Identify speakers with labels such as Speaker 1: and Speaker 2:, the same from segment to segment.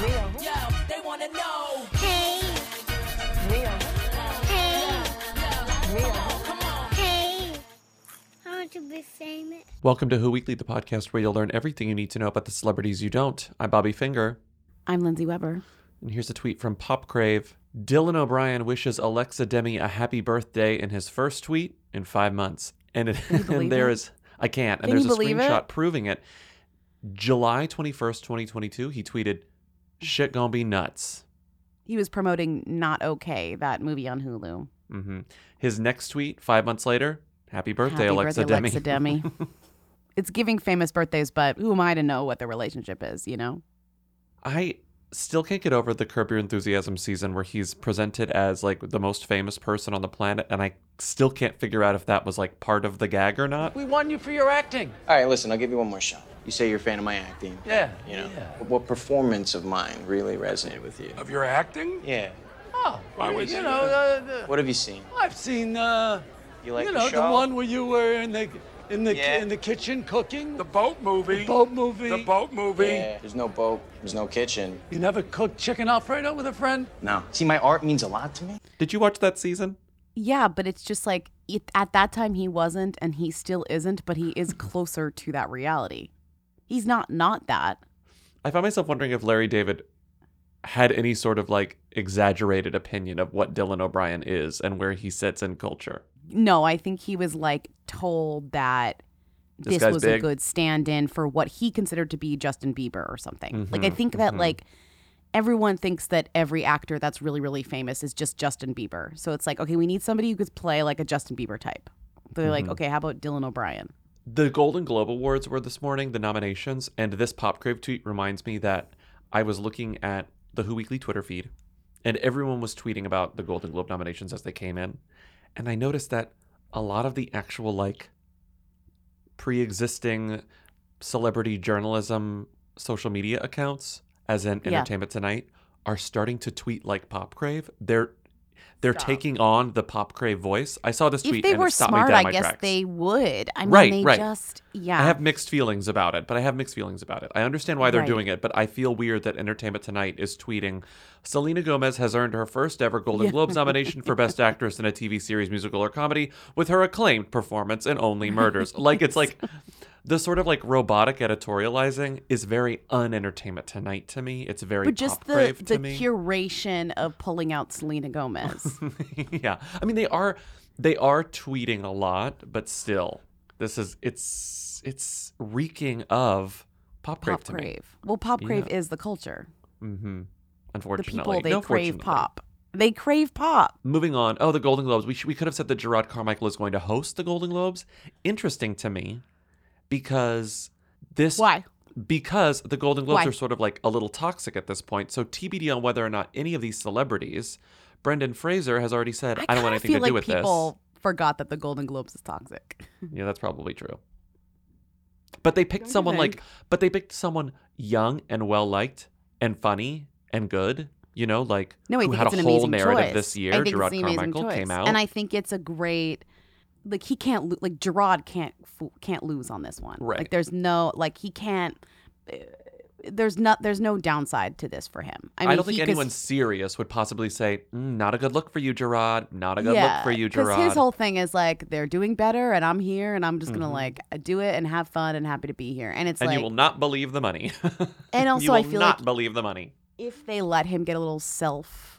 Speaker 1: They wanna know.
Speaker 2: Hey,
Speaker 3: Mia.
Speaker 2: hey,
Speaker 3: Mia.
Speaker 2: hey. I want to be famous.
Speaker 4: Welcome to Who Weekly, the podcast where you'll learn everything you need to know about the celebrities you don't. I'm Bobby Finger.
Speaker 5: I'm Lindsay Weber.
Speaker 4: And here's a tweet from Pop Crave. Dylan O'Brien wishes Alexa Demie a happy birthday in his first tweet in five months. And, it, and there
Speaker 5: it?
Speaker 4: is, I can't. And
Speaker 5: Can
Speaker 4: there's a
Speaker 5: believe it?
Speaker 4: screenshot proving it. July 21st, 2022, he tweeted, shit gonna be nuts.
Speaker 5: He was promoting Not Okay, that movie on Hulu.
Speaker 4: hmm His next tweet, five months later, happy birthday,
Speaker 5: Happy
Speaker 4: Alexa
Speaker 5: birthday,
Speaker 4: Demi.
Speaker 5: Alexa Demie. it's giving famous birthdays, but who am I to know what the relationship is, you know?
Speaker 4: I still can't get over the Curb Your Enthusiasm season where he's presented as like the most famous person on the planet, and I still can't figure out if that was like part of the gag or not.
Speaker 6: We won you for your acting.
Speaker 7: All right, listen, I'll give you one more shot. You say you're a fan of my acting.
Speaker 6: Yeah.
Speaker 7: You know,
Speaker 6: Yeah.
Speaker 7: what performance of mine really resonated with you?
Speaker 8: Of your acting?
Speaker 7: Yeah.
Speaker 6: Oh,
Speaker 8: Why was
Speaker 6: you know,
Speaker 8: uh,
Speaker 6: uh,
Speaker 7: What have you seen?
Speaker 6: I've seen, uh,
Speaker 7: You like
Speaker 6: you
Speaker 7: the
Speaker 6: know,
Speaker 7: show?
Speaker 6: one where you were in the in the
Speaker 7: Yeah.
Speaker 6: in the kitchen cooking.
Speaker 8: The boat movie.
Speaker 6: The boat movie.
Speaker 8: The boat movie.
Speaker 7: Yeah, there's no boat, there's no kitchen.
Speaker 6: You never cooked chicken alfredo with a friend?
Speaker 7: No. See, my art means a lot to me.
Speaker 4: Did you watch that season?
Speaker 5: Yeah, but it's just like it, at that time he wasn't and he still isn't, but he is closer to that reality. He's not not that.
Speaker 4: I find myself wondering if Larry David had any sort of like exaggerated opinion of what Dylan O'Brien is and where he sits in culture.
Speaker 5: No, I think he was like told that
Speaker 4: This
Speaker 5: this, was a good stand-in for what he considered to be Justin Bieber or something. Like I
Speaker 4: Mhm,
Speaker 5: think that
Speaker 4: mhm.
Speaker 5: like everyone thinks that every actor that's really really famous is just Justin Bieber. So it's like, okay, we need somebody who could play like a Justin Bieber type. They're like,
Speaker 4: Mhm.
Speaker 5: okay, how about Dylan O'Brien?
Speaker 4: The Golden Globe Awards were this morning, the nominations, and this Pop Crave tweet reminds me that I was looking at the Who Weekly Twitter feed, and everyone was tweeting about the Golden Globe nominations as they came in. And I noticed that a lot of the actual, like, pre existing celebrity journalism social media accounts, as in
Speaker 5: Yeah.
Speaker 4: Entertainment Tonight, are starting to tweet like Pop Crave. They're they're
Speaker 5: Stop.
Speaker 4: taking on the Pop Crave voice. I saw this tweet
Speaker 5: If they were smart, I guess
Speaker 4: tracks.
Speaker 5: they would. I mean,
Speaker 4: Right,
Speaker 5: they
Speaker 4: right.
Speaker 5: just yeah.
Speaker 4: I have mixed feelings about it, but I have mixed feelings about it. I understand why they're
Speaker 5: Right.
Speaker 4: doing it, but I feel weird that Entertainment Tonight is tweeting Selena Gomez has earned her first ever Golden. Globes nomination for Best Actress in a TV series, musical, or comedy with her acclaimed performance in Only Murders. like it's like the sort of like robotic editorializing is very un-Entertainment Tonight to me. It's very
Speaker 5: but just the the
Speaker 4: me.
Speaker 5: curation of pulling out Selena Gomez.
Speaker 4: yeah, I mean they are they are tweeting a lot, but still, this is it's it's reeking of pop crave
Speaker 5: pop
Speaker 4: to me.
Speaker 5: crave. Well, pop crave
Speaker 4: Yeah.
Speaker 5: is the culture.
Speaker 4: Mm-hmm.
Speaker 5: The people they
Speaker 4: No,
Speaker 5: crave pop. They crave pop.
Speaker 4: Moving on. Oh, the Golden Globes. We sh- we could have said that Jerrod Carmichael is going to host the Golden Globes. Interesting to me, because this
Speaker 5: Why?
Speaker 4: because the Golden Globes
Speaker 5: Why?
Speaker 4: are sort of like a little toxic at this point. So TBD on whether or not any of these celebrities. Brendan Fraser has already said, "I, don't want
Speaker 5: kinda
Speaker 4: anything to
Speaker 5: feel
Speaker 4: do
Speaker 5: like
Speaker 4: with
Speaker 5: people forgot that the Golden Globes is toxic.
Speaker 4: Yeah, that's probably true. But they picked
Speaker 5: Don't
Speaker 4: someone like, but they picked someone young and well liked and funny and good. You know, like
Speaker 5: No, I
Speaker 4: who had
Speaker 5: it's
Speaker 4: a
Speaker 5: an
Speaker 4: whole narrative
Speaker 5: choice.
Speaker 4: this
Speaker 5: I
Speaker 4: year.
Speaker 5: think Jerrod the amazing
Speaker 4: Carmichael came
Speaker 5: choice.
Speaker 4: out,
Speaker 5: and I think it's a great. Like he can't lo- like Jerrod can't can't lose on this one.
Speaker 4: Right.
Speaker 5: Like there's no like he can't. uh, there's not there's no downside to this for him. I
Speaker 4: I, don't think anyone serious would possibly say, mm, "Not a good look for you, Jerrod. Not a good look for you,
Speaker 5: Jerrod."
Speaker 4: Because
Speaker 5: his whole thing is like they're doing better, and I'm here, and I'm just gonna
Speaker 4: Mhm.
Speaker 5: like do it and have fun and happy to be here. And it's
Speaker 4: and
Speaker 5: like,
Speaker 4: you will not believe the money.
Speaker 5: And also
Speaker 4: you will
Speaker 5: I feel
Speaker 4: not
Speaker 5: like-
Speaker 4: believe the money.
Speaker 5: if they let him get a little self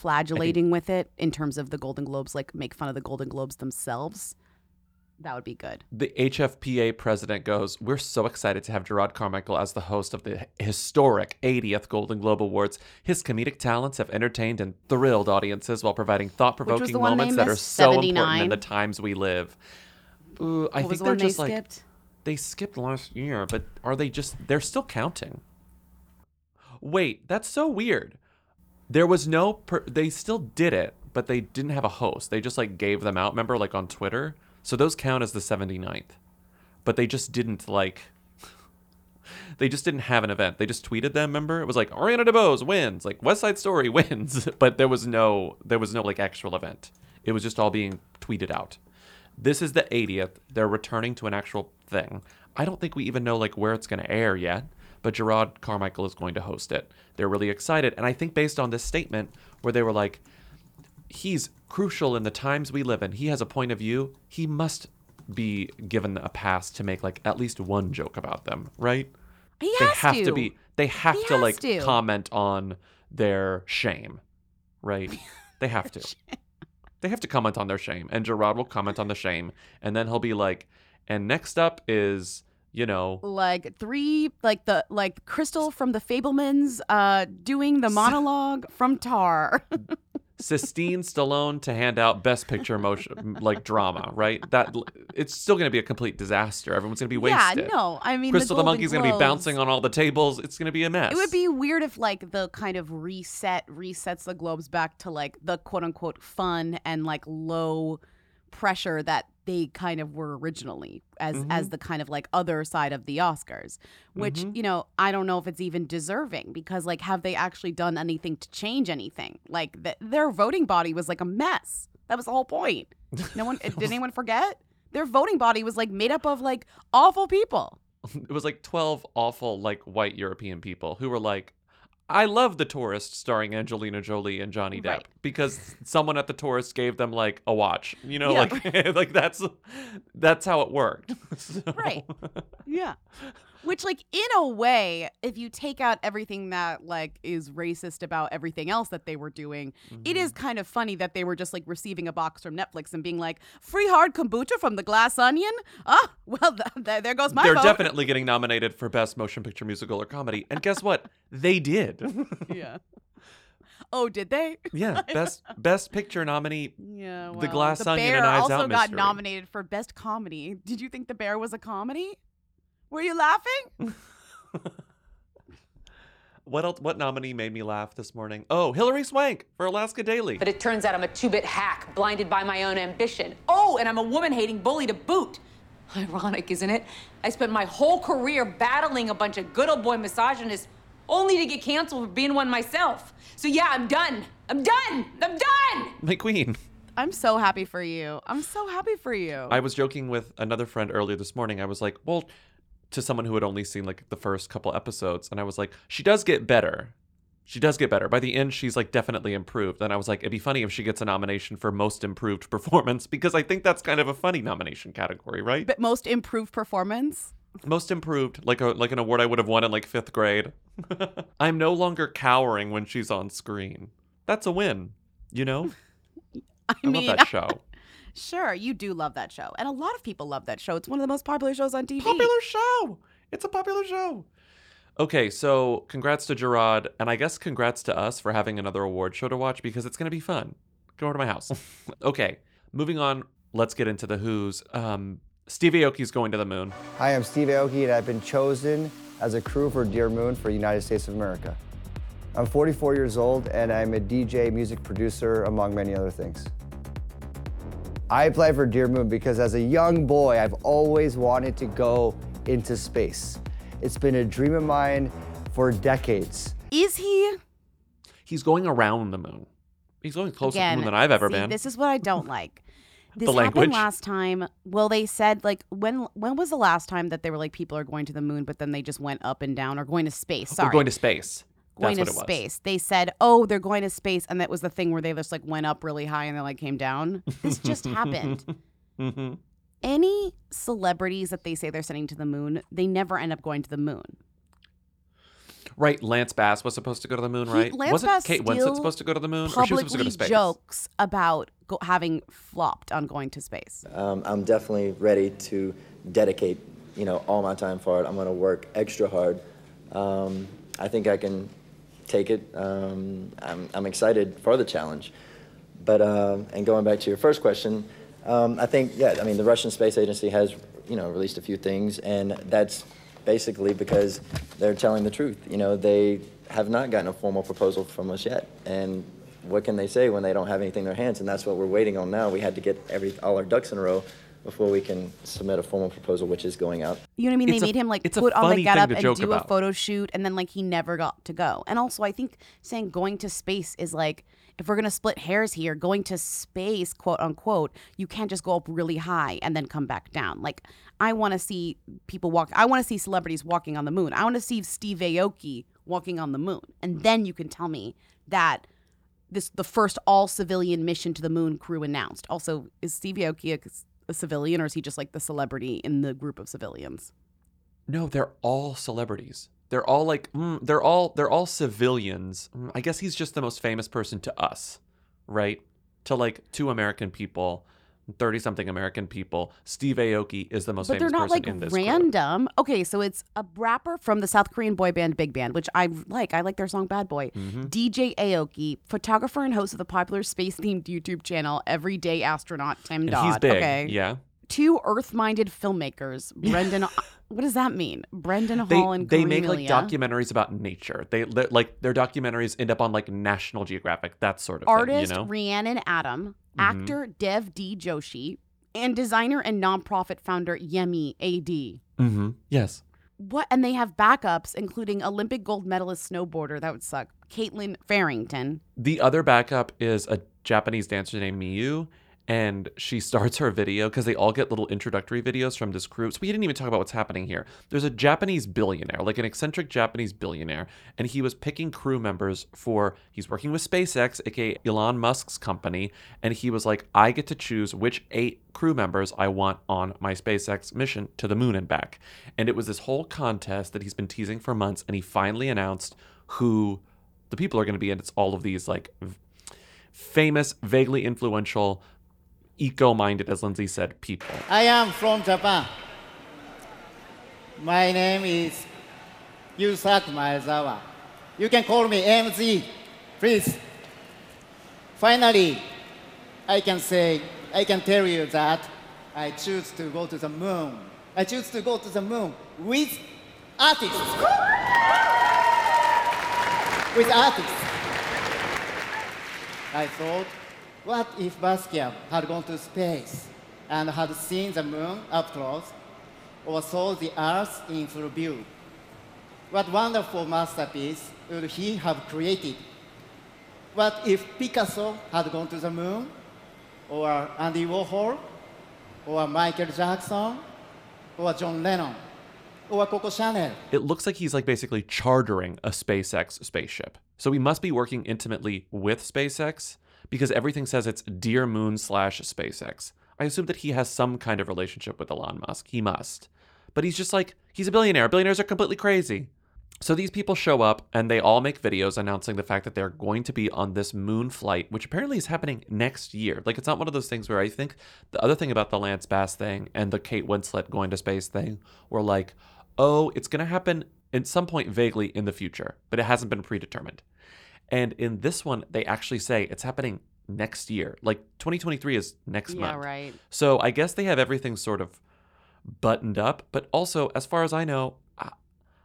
Speaker 5: flagellating with it in terms of the Golden Globes, like make fun of the Golden Globes themselves, that would be good.
Speaker 4: The HFPA president goes, We're so excited to have Jerrod Carmichael as the host of the historic 80th Golden Globe Awards. His comedic talents have entertained and thrilled audiences while providing thought provoking moments that are
Speaker 5: as
Speaker 4: so important in the times we live. Ooh, I
Speaker 5: What
Speaker 4: think
Speaker 5: the
Speaker 4: they're
Speaker 5: one they
Speaker 4: just like
Speaker 5: skipped?
Speaker 4: they skipped last year, but are they just they're still counting? Wait, that's so weird. There was no per- they still did it, but they didn't have a host. They just like gave them out, remember like on Twitter? So those count as the 79th. But they just didn't like they just didn't have an event. They just tweeted them, remember? It was like Ariana DeBose wins, like West Side Story wins, but there was no there was no like actual event. It was just all being tweeted out. This is the 80th. They're returning to an actual thing. I don't think we even know like where it's going to air yet, but Jerrod Carmichael is going to host it. They're really excited, and I think based on this statement where they were like he's crucial in the times we live in. He has a point of view. He must be given a pass to make like at least one joke about them, right?
Speaker 5: He
Speaker 4: they
Speaker 5: has
Speaker 4: have
Speaker 5: to.
Speaker 4: to be they have
Speaker 5: He
Speaker 4: to like
Speaker 5: to.
Speaker 4: comment on their shame, right? they have to. They have to comment on their shame, and Jerrod will comment on the shame, and then he'll be like, "And next up is, you know,
Speaker 5: like three like the like crystal from the Fabelmans uh doing the monologue from tar
Speaker 4: Sistine Stallone to hand out Best Picture motion like drama, right? That it's still going to be a complete disaster. Everyone's going to be wasted.
Speaker 5: yeah no i mean
Speaker 4: Crystal the,
Speaker 5: Golden
Speaker 4: monkey's going to be bouncing on all the tables. It's going to be a mess.
Speaker 5: it would be weird if like the kind of reset resets the globes back to like the quote unquote fun and like low pressure that they kind of were originally as
Speaker 4: Mm-hmm.
Speaker 5: as the kind of like other side of the Oscars which
Speaker 4: Mhm.
Speaker 5: you know I don't know if it's even deserving because like have they actually done anything to change anything? Like th- their voting body was like a mess. That was the whole point. No one did anyone forget? Their voting body was like made up of like awful people.
Speaker 4: It was like 12 awful like white European people who were like I love the tourist starring Angelina Jolie and Johnny Depp
Speaker 5: Right.
Speaker 4: because someone at the tourist gave them like a watch. You know,
Speaker 5: Yeah,
Speaker 4: like like that's that's how it worked. So-
Speaker 5: Right. Yeah. Which, like, in a way, if you take out everything that, like, is racist about everything else that they were doing, it is
Speaker 4: Mm-hmm.
Speaker 5: kind of funny that they were just, like, receiving a box from Netflix and being like, free hard kombucha from the glass onion? Ah, well, th- th- there goes my
Speaker 4: They're
Speaker 5: vote.
Speaker 4: definitely getting nominated for best motion picture musical or comedy. And guess what? They did.
Speaker 5: yeah. Oh, did they?
Speaker 4: yeah, best best picture nominee.
Speaker 5: Yeah.
Speaker 4: The
Speaker 5: well,
Speaker 4: Glass
Speaker 5: the
Speaker 4: Onion
Speaker 5: Bear
Speaker 4: and Eyes
Speaker 5: also
Speaker 4: Out
Speaker 5: got
Speaker 4: Mystery.
Speaker 5: nominated for best comedy. Did you think The Bear was a comedy? Were you laughing?
Speaker 4: What else? What nominee made me laugh this morning? Oh, Hilary Swank for Alaska Daily.
Speaker 9: But it turns out I'm a two bit hack, blinded by my own ambition. Oh, and I'm a woman hating bully to boot. Ironic, isn't it? I spent my whole career battling a bunch of good old boy misogynists only to get canceled for being one myself. So, yeah, I'm done. I'm done. I'm done.
Speaker 4: My queen.
Speaker 5: I'm so happy for you. I'm so happy for you.
Speaker 4: I was joking with another friend earlier this morning. I was like, well, to someone who had only seen like the first couple episodes, and I was like, she does get better. She does get better. By the end, she's like definitely improved. And I was like, it'd be funny if she gets a nomination for most improved performance because I think that's kind of a funny nomination category, right?
Speaker 5: But most improved performance.
Speaker 4: Most improved, like a like an award I would have won in like fifth grade. I'm no longer cowering when she's on screen. That's a win, you know.
Speaker 5: I,
Speaker 4: I
Speaker 5: mean,
Speaker 4: love that show.
Speaker 5: Sure, you do love that show, and a lot of people love that show. It's one of the most popular shows on TV.
Speaker 4: popular show. It's a popular show. Okay, so congrats to Jerrod, and I guess congrats to us for having another award show to watch because it's going to be fun. Go over to my house. okay, moving on. Let's get into the Who's. Um, Steve Aoki's going to the moon.
Speaker 10: Hi, I'm Steve Aoki, and I've been chosen as a crew for Dear Moon for United States of America. I'm 44 years old, and I'm a DJ, music producer, among many other things. I applied for Dear Moon because as a young boy, I've always wanted to go into space. It's been a dream of mine for decades.
Speaker 5: Is he?
Speaker 4: He's going around the moon. He's going closer to the moon than I've ever
Speaker 5: see,
Speaker 4: been.
Speaker 5: This is what I don't like. This
Speaker 4: the language.
Speaker 5: happened last time. Well, they said like when when was the last time that they were like people are going to the moon, but then they just went up and down or going to space. Sorry,
Speaker 4: We're going to space.
Speaker 5: Going
Speaker 4: That's
Speaker 5: to
Speaker 4: what was.
Speaker 5: space. They said, "Oh, they're going to space," and that was the thing where they just like went up really high and then like came down. This just happened.
Speaker 4: hmm
Speaker 5: Any celebrities that they say they're sending to the moon, they never end up going to the moon.
Speaker 4: Right, Lance Bass was supposed to go to the moon,
Speaker 5: He-
Speaker 4: right?
Speaker 5: Lance
Speaker 4: Wasn't
Speaker 5: Bass
Speaker 4: Kate Winslet
Speaker 5: still
Speaker 4: supposed to go to the moon, or she was supposed to go to space?
Speaker 5: jokes about go- having flopped on going to space.
Speaker 11: Um, I'm definitely ready to dedicate, you know, all my time for it. I'm going to work extra hard. Um, I think I can take it. Um, I'm, I'm excited for the challenge. But um, and going back to your first question, um, I think yeah, I mean the Russian Space Agency has you know released a few things, and that's basically because they're telling the truth. You know, they have not gotten a formal proposal from us yet, and what can they say when they don't have anything in their hands? And that's what we're waiting on now. We had to get every all our ducks in a row before we can submit a formal proposal, which is going out.
Speaker 5: You know what I mean?
Speaker 4: It's
Speaker 5: they
Speaker 4: a-
Speaker 5: made him like
Speaker 4: it's a
Speaker 5: put on the
Speaker 4: funny thing
Speaker 5: getup
Speaker 4: to
Speaker 5: and do
Speaker 4: about.
Speaker 5: a photo shoot, and then like he never got to go. And also, I think saying going to space is like if we're gonna split hairs here, going to space, quote unquote, you can't just go up really high and then come back down. Like I want to see people walk. I want to see celebrities walking on the moon. I want to see Steve Aoki walking on the moon, and then you can tell me that. This the first all civilian mission to the moon crew announced. Also, is Steve Aoki a, civilian or is he just like the celebrity in the group of civilians?
Speaker 4: No, they're all celebrities. They're all like, mm, they're all they're all civilians. Mm, I guess he's just the most famous person to us, right? To like two American people, thirty something American people. Steve Aoki is the most
Speaker 5: but they're
Speaker 4: famous
Speaker 5: not
Speaker 4: person
Speaker 5: like
Speaker 4: in this
Speaker 5: random. Okay, so it's a rapper from the South Korean boy band Big Bang, which I like. I like their song Bad Boy.
Speaker 4: Mm-hmm.
Speaker 5: DJ Aoki, photographer and host of the popular space themed YouTube channel Everyday Astronaut Tim
Speaker 4: And
Speaker 5: Dodd.
Speaker 4: he's big.
Speaker 5: Okay.
Speaker 4: Yeah.
Speaker 5: Two earth minded filmmakers, Brendan. what does that mean? Brendan
Speaker 4: They,
Speaker 5: Hall and
Speaker 4: they make like documentaries about nature. They like their documentaries end up on like National Geographic, that sort of
Speaker 5: Artist
Speaker 4: thing, you know.
Speaker 5: Rhiannon Adam,
Speaker 4: Mhm.
Speaker 5: actor Dev D. Joshi, and designer and nonprofit founder Yemi AD.
Speaker 4: mm-hmm. Yes.
Speaker 5: What and they have backups, including Olympic gold medalist snowboarder, that would suck. Kaitlyn Farrington.
Speaker 4: The other backup is a Japanese dancer named Miyu, and she starts her video because they all get little introductory videos from this crew. So we didn't even talk about what's happening here. There's a Japanese billionaire, like an eccentric Japanese billionaire, and he was picking crew members for. He's working with SpaceX, aka Elon Musk's company, and he was like, I get to choose which eight crew members I want on my SpaceX mission to the moon and back. And it was this whole contest that he's been teasing for months, and he finally announced who the people are going to be, and it's all of these like famous, vaguely influential, eco-minded, as Lindsay said, people.
Speaker 12: I am from Japan. My name is Yusaku Maezawa. You can call me MZ, please. Finally, I can say, I can tell you that I choose to go to the moon. I choose to go to the moon with artists. with artists. I thought, what if Basquiat had gone to space and had seen the moon up close or saw the earth in full view? What wonderful masterpiece would he have created? What if Picasso had gone to the moon? Or Andy Warhol? Or Michael Jackson? Or John Lennon? Or Coco Chanel?
Speaker 4: It looks like he's like basically chartering a SpaceX spaceship. So he must be working intimately with SpaceX because everything says it's Dear Moon slash SpaceX. I assume that he has some kind of relationship with Elon Musk. He must. But he's just like, he's a billionaire. Billionaires are completely crazy. So these people show up and they all make videos announcing the fact that they're going to be on this moon flight, which apparently is happening next year. Like it's not one of those things where I think the other thing about the Lance Bass thing and the Kate Winslet going to space thing were like, oh, it's going to happen at some point vaguely in the future, but it hasn't been predetermined. And in this one, they actually say it's happening next year. Like 2023 is next
Speaker 5: Yeah,
Speaker 4: month.
Speaker 5: right.
Speaker 4: So I guess they have everything sort of buttoned up, but also, as far as I know,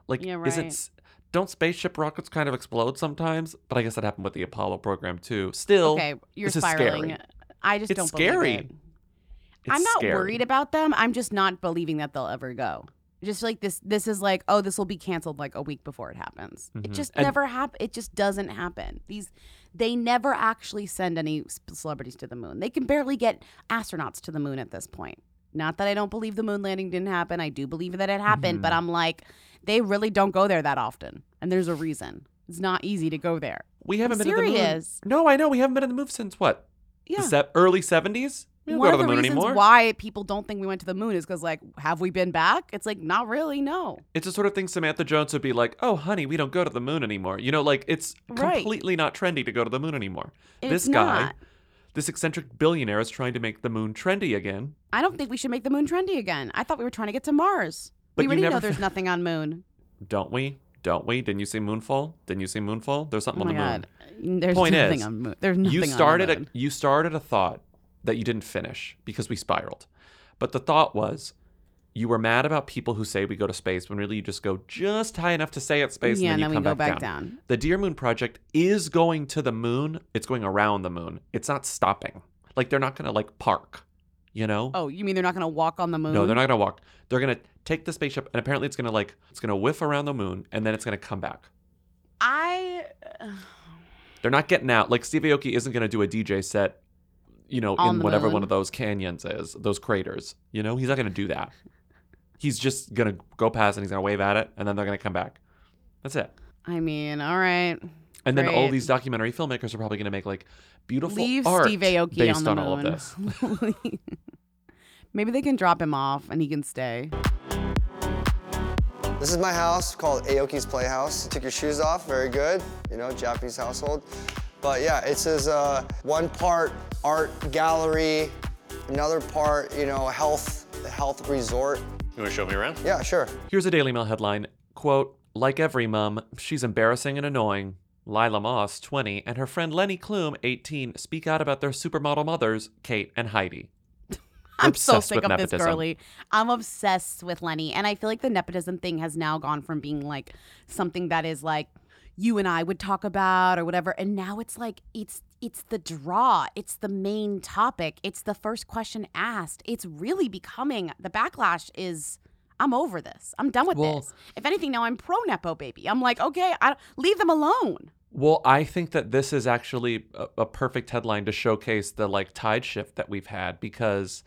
Speaker 4: like,
Speaker 5: Yeah,
Speaker 4: is it don't spaceship rockets kind of explode sometimes? But I guess that happened with the Apollo program too. Still,
Speaker 5: Okay, you're
Speaker 4: this is
Speaker 5: spiraling.
Speaker 4: scary.
Speaker 5: I just
Speaker 4: It's
Speaker 5: don't
Speaker 4: scary.
Speaker 5: believe it.
Speaker 4: It's
Speaker 5: I'm not
Speaker 4: scary.
Speaker 5: worried about them. I'm just not believing that they'll ever go. Just like this, this is like, oh, this will be canceled like a week before it happens. It
Speaker 4: Mhm.
Speaker 5: just
Speaker 4: And-
Speaker 5: never happen. It just doesn't happen. These, they never actually send any celebrities to the moon. They can barely get astronauts to the moon at this point. Not that I don't believe the moon landing didn't happen. I do believe that it happened, but
Speaker 4: Mhm.
Speaker 5: I'm like, they really don't go there that often. And there's a reason. It's not easy to go there.
Speaker 4: We haven't
Speaker 5: I'm
Speaker 4: been to the moon. No, I know we haven't been to the moon since what?
Speaker 5: Yeah.
Speaker 4: se- early seventies. We
Speaker 5: One
Speaker 4: go
Speaker 5: of
Speaker 4: to
Speaker 5: the
Speaker 4: the
Speaker 5: reasons
Speaker 4: anymore.
Speaker 5: why people don't think we went to the moon is because, like, have we been back? It's like, not really, no.
Speaker 4: It's the sort of thing Samantha Jones would be like, "Oh, honey, we don't go to the moon anymore." You know, like it's
Speaker 5: Right.
Speaker 4: completely not trendy to go to the moon anymore.
Speaker 5: It's
Speaker 4: this guy,
Speaker 5: not.
Speaker 4: this eccentric billionaire, is trying to make the moon trendy again.
Speaker 5: I don't think we should make the moon trendy again. I thought we were trying to get to Mars.
Speaker 4: But
Speaker 5: we already know there's nothing on moon.
Speaker 4: Don't we? Don't we? Didn't you see Moonfall? Didn't you see Moonfall? There's something
Speaker 5: Oh
Speaker 4: on the
Speaker 5: God.
Speaker 4: moon.
Speaker 5: There's
Speaker 4: Point
Speaker 5: nothing
Speaker 4: is,
Speaker 5: on moon. There's nothing
Speaker 4: you
Speaker 5: on the
Speaker 4: started
Speaker 5: moon.
Speaker 4: a you started a thought that you didn't finish because we spiraled. But the thought was you were mad about people who say we go to space when really you just go just high enough to say at space
Speaker 5: Yeah,
Speaker 4: and then,
Speaker 5: and
Speaker 4: you
Speaker 5: then we go
Speaker 4: back,
Speaker 5: back
Speaker 4: down.
Speaker 5: down.
Speaker 4: The Dear Moon project is going to the moon. It's going around the moon. It's not stopping. Like they're not going to like park, you know?
Speaker 5: Oh, you mean they're not going to walk on the moon?
Speaker 4: No, they're not going to walk. They're going to take the spaceship and apparently it's going to like it's going to whiff around the moon and then it's going to come back.
Speaker 5: I.
Speaker 4: They're not getting out. Like Steve Aoki isn't going to do a DJ set, you know,
Speaker 5: On
Speaker 4: in whatever
Speaker 5: moon.
Speaker 4: one of those canyons is, those craters. You know, he's not going to do that. He's just going to go past and he's going to wave at it and then they're going to come back. That's it.
Speaker 5: I mean, all right.
Speaker 4: And then all these documentary filmmakers are probably going to make like beautiful
Speaker 5: Leave
Speaker 4: art
Speaker 5: Steve Aoki
Speaker 4: based
Speaker 5: on the
Speaker 4: on
Speaker 5: moon.
Speaker 4: all of this.
Speaker 5: Maybe they can drop him off and he can stay.
Speaker 10: This is my house called Aoki's Playhouse. Took your shoes off, very good. You know, Japanese household. But yeah, it says uh, one part art gallery, another part, you know, health health resort.
Speaker 13: You want to show me around?
Speaker 10: Yeah, sure.
Speaker 4: Here's a Daily Mail headline quote, like every mum, she's embarrassing and annoying. Lila Moss, 20, and her friend Lenny Klum, 18, speak out about their supermodel mothers, Kate and Heidi.
Speaker 5: I'm so sick
Speaker 4: with
Speaker 5: of this
Speaker 4: nepotism.
Speaker 5: girly. I'm obsessed with Lenny. And I feel like the nepotism thing has now gone from being like something that is like you and I would talk about or whatever. And now it's like it's it's the draw. It's the main topic. It's the first question asked. It's really becoming the backlash is I'm over this. I'm done with
Speaker 4: Well-
Speaker 5: this. If anything, now I'm pro Nepo baby. I'm like, okay, I leave them alone.
Speaker 4: Well, I think that this is actually a, a perfect headline to showcase the like tide shift that we've had because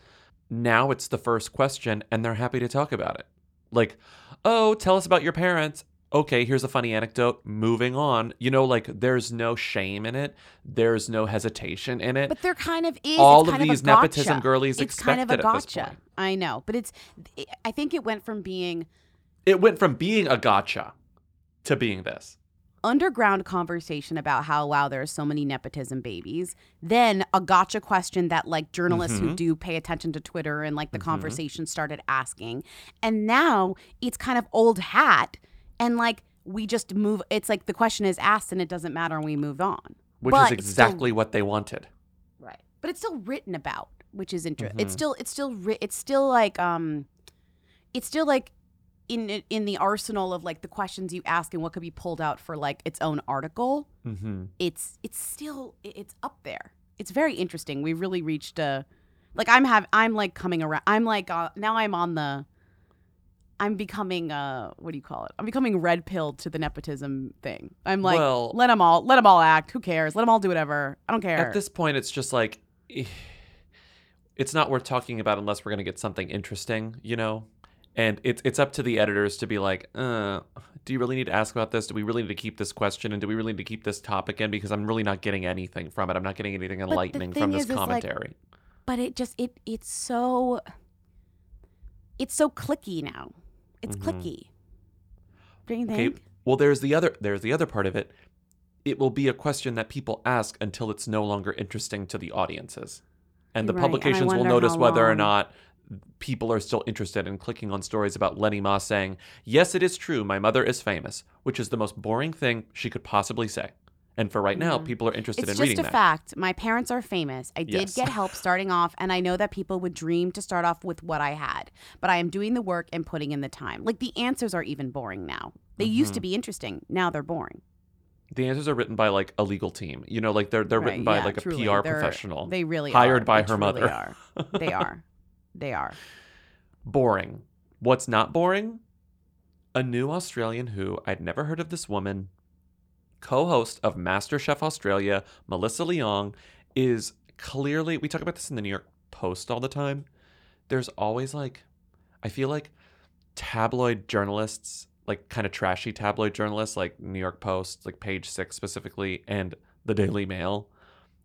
Speaker 4: now it's the first question and they're happy to talk about it. Like, oh, tell us about your parents. Okay, here's a funny anecdote. Moving on. You know, like there's no shame in it. There's no hesitation in it.
Speaker 5: But there kind of is.
Speaker 4: All of these
Speaker 5: gotcha.
Speaker 4: nepotism girlies
Speaker 5: It's kind of a
Speaker 4: expect it at this
Speaker 5: gotcha. I know, but it's. I think it went from being
Speaker 4: it went from being a gotcha to being this.
Speaker 5: underground conversation about how wow there are so many nepotism babies then a gotcha question that like journalists who
Speaker 4: Mhm.
Speaker 5: do pay attention to twitter and like the
Speaker 4: Mhm.
Speaker 5: conversation started asking and now it's kind of old hat and like we just move it's like the question is asked and it doesn't matter and we move on
Speaker 4: Which
Speaker 5: But
Speaker 4: is
Speaker 5: it's still-
Speaker 4: exactly what they wanted.
Speaker 5: right but it's still written about which is interesting
Speaker 4: Mhm.
Speaker 5: it's still it's still writ- it's still like um it's still like in in the arsenal of like the questions you ask and what could be pulled out for like its own article
Speaker 4: Mm-hmm.
Speaker 5: it's it's still it's up there it's very interesting we really reached a like i'm have i'm like coming around i'm like uh, now i'm on the i'm becoming uh what do you call it i'm becoming red pilled to the nepotism thing i'm like
Speaker 4: Well-
Speaker 5: let them all let them all act who cares let them all do whatever i don't care
Speaker 4: At this point, it's just like it's not worth talking about unless we're going to get something interesting, you know. And it's it's up to the editors to be like, uh, do you really need to ask about this? Do we really need to keep this question? And do we really need to keep this topic in? Because I'm really not getting anything from it. I'm not getting anything enlightening from this
Speaker 5: is, is, like,
Speaker 4: commentary.
Speaker 5: but it just it it's so it's so clicky now it's
Speaker 4: Mhm.
Speaker 5: clicky don't you
Speaker 4: Okay. Well, there's the other there's the other part of it. It will be a question that people ask until it's no longer interesting to the audiences. And the
Speaker 5: Right, and
Speaker 4: publications will notice whether or not people are still interested in clicking on stories about Lenny Moss saying, "Yes, it is true, my mother is famous," which is the most boring thing she could possibly say. And for right now, people are interested in reading.
Speaker 5: it's
Speaker 4: in
Speaker 5: just a fact my parents are famous i did
Speaker 4: Yes.
Speaker 5: get help starting off and i know that people would dream to start off with what i had but i am doing the work and putting in the time like the answers are even boring now they used to
Speaker 4: Mhm.
Speaker 5: be interesting now they're boring
Speaker 4: The answers are written by like a legal team. You know, like they're they're written by
Speaker 5: yeah,
Speaker 4: like a
Speaker 5: truly.
Speaker 4: PR
Speaker 5: They're-
Speaker 4: professional.
Speaker 5: they really
Speaker 4: hired
Speaker 5: are.
Speaker 4: by
Speaker 5: They
Speaker 4: her mother.
Speaker 5: are. they are they are
Speaker 4: boring. What's not boring? A new Australian who I'd never heard of this woman co-host of MasterChef Australia, Melissa Leong, is clearly we talk about this in the New York Post all the time. There's always like I feel like tabloid journalists, like kind of trashy tabloid journalists like New York Post, like page 6 specifically and the Daily Mail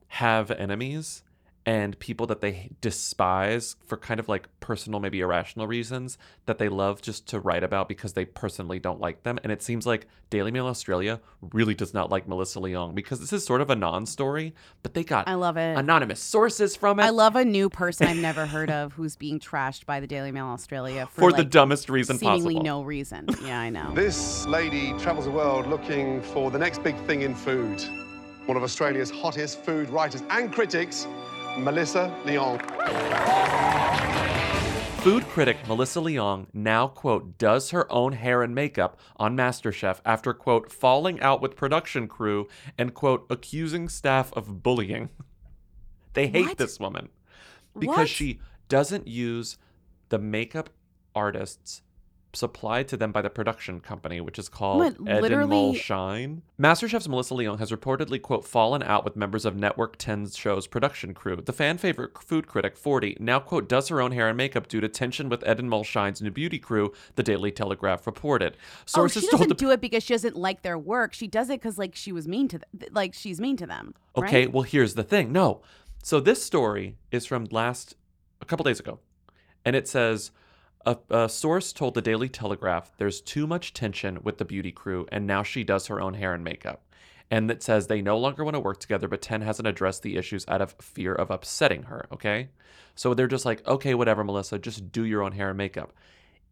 Speaker 4: have enemies and people that they despise for kind of like personal, maybe irrational reasons that they love just to write about because they personally don't like them. And it seems like Daily Mail Australia really does not like Melissa Leong because this is sort of a non story, but they got
Speaker 5: I love it.
Speaker 4: anonymous sources from it
Speaker 5: I love a new person I've never heard of who's being trashed by the Daily Mail Australia for,
Speaker 4: for the dumbest reason
Speaker 5: seemingly
Speaker 4: possible.
Speaker 5: no reason. Yeah, I know.
Speaker 13: This lady travels the world looking for the next big thing in food. One of Australia's hottest food writers and critics, Melissa Leong.
Speaker 4: Food critic Melissa Leong now, quote, does her own hair and makeup on MasterChef after, quote, falling out with production crew and, quote, accusing staff of bullying. They hate
Speaker 5: What?
Speaker 4: this woman because
Speaker 5: What?
Speaker 4: she doesn't use the makeup artists supplied to them by the production company, which is called
Speaker 5: What, Endemol
Speaker 4: Shine. MasterChef's Melissa Leong has reportedly, quote, fallen out with members of Network 10's show's production crew. The fan favorite food critic, 40, now, quote, does her own hair and makeup due to tension with Endemol Shine's new beauty crew, the Daily Telegraph reported. Sources
Speaker 5: oh, she doesn't
Speaker 4: the
Speaker 5: do it because she doesn't like their work. She does it because like she was mean to them. Like she's mean to them.
Speaker 4: Okay,
Speaker 5: right?
Speaker 4: well, here's the thing. No. So this story is from last, a couple days ago. And it says a, a source told the Daily Telegraph there's too much tension with the beauty crew, and now she does her own hair and makeup. And it says they no longer want to work together, but 10 hasn't addressed the issues out of fear of upsetting her. Okay. So they're just like, okay, whatever, Melissa, just do your own hair and makeup.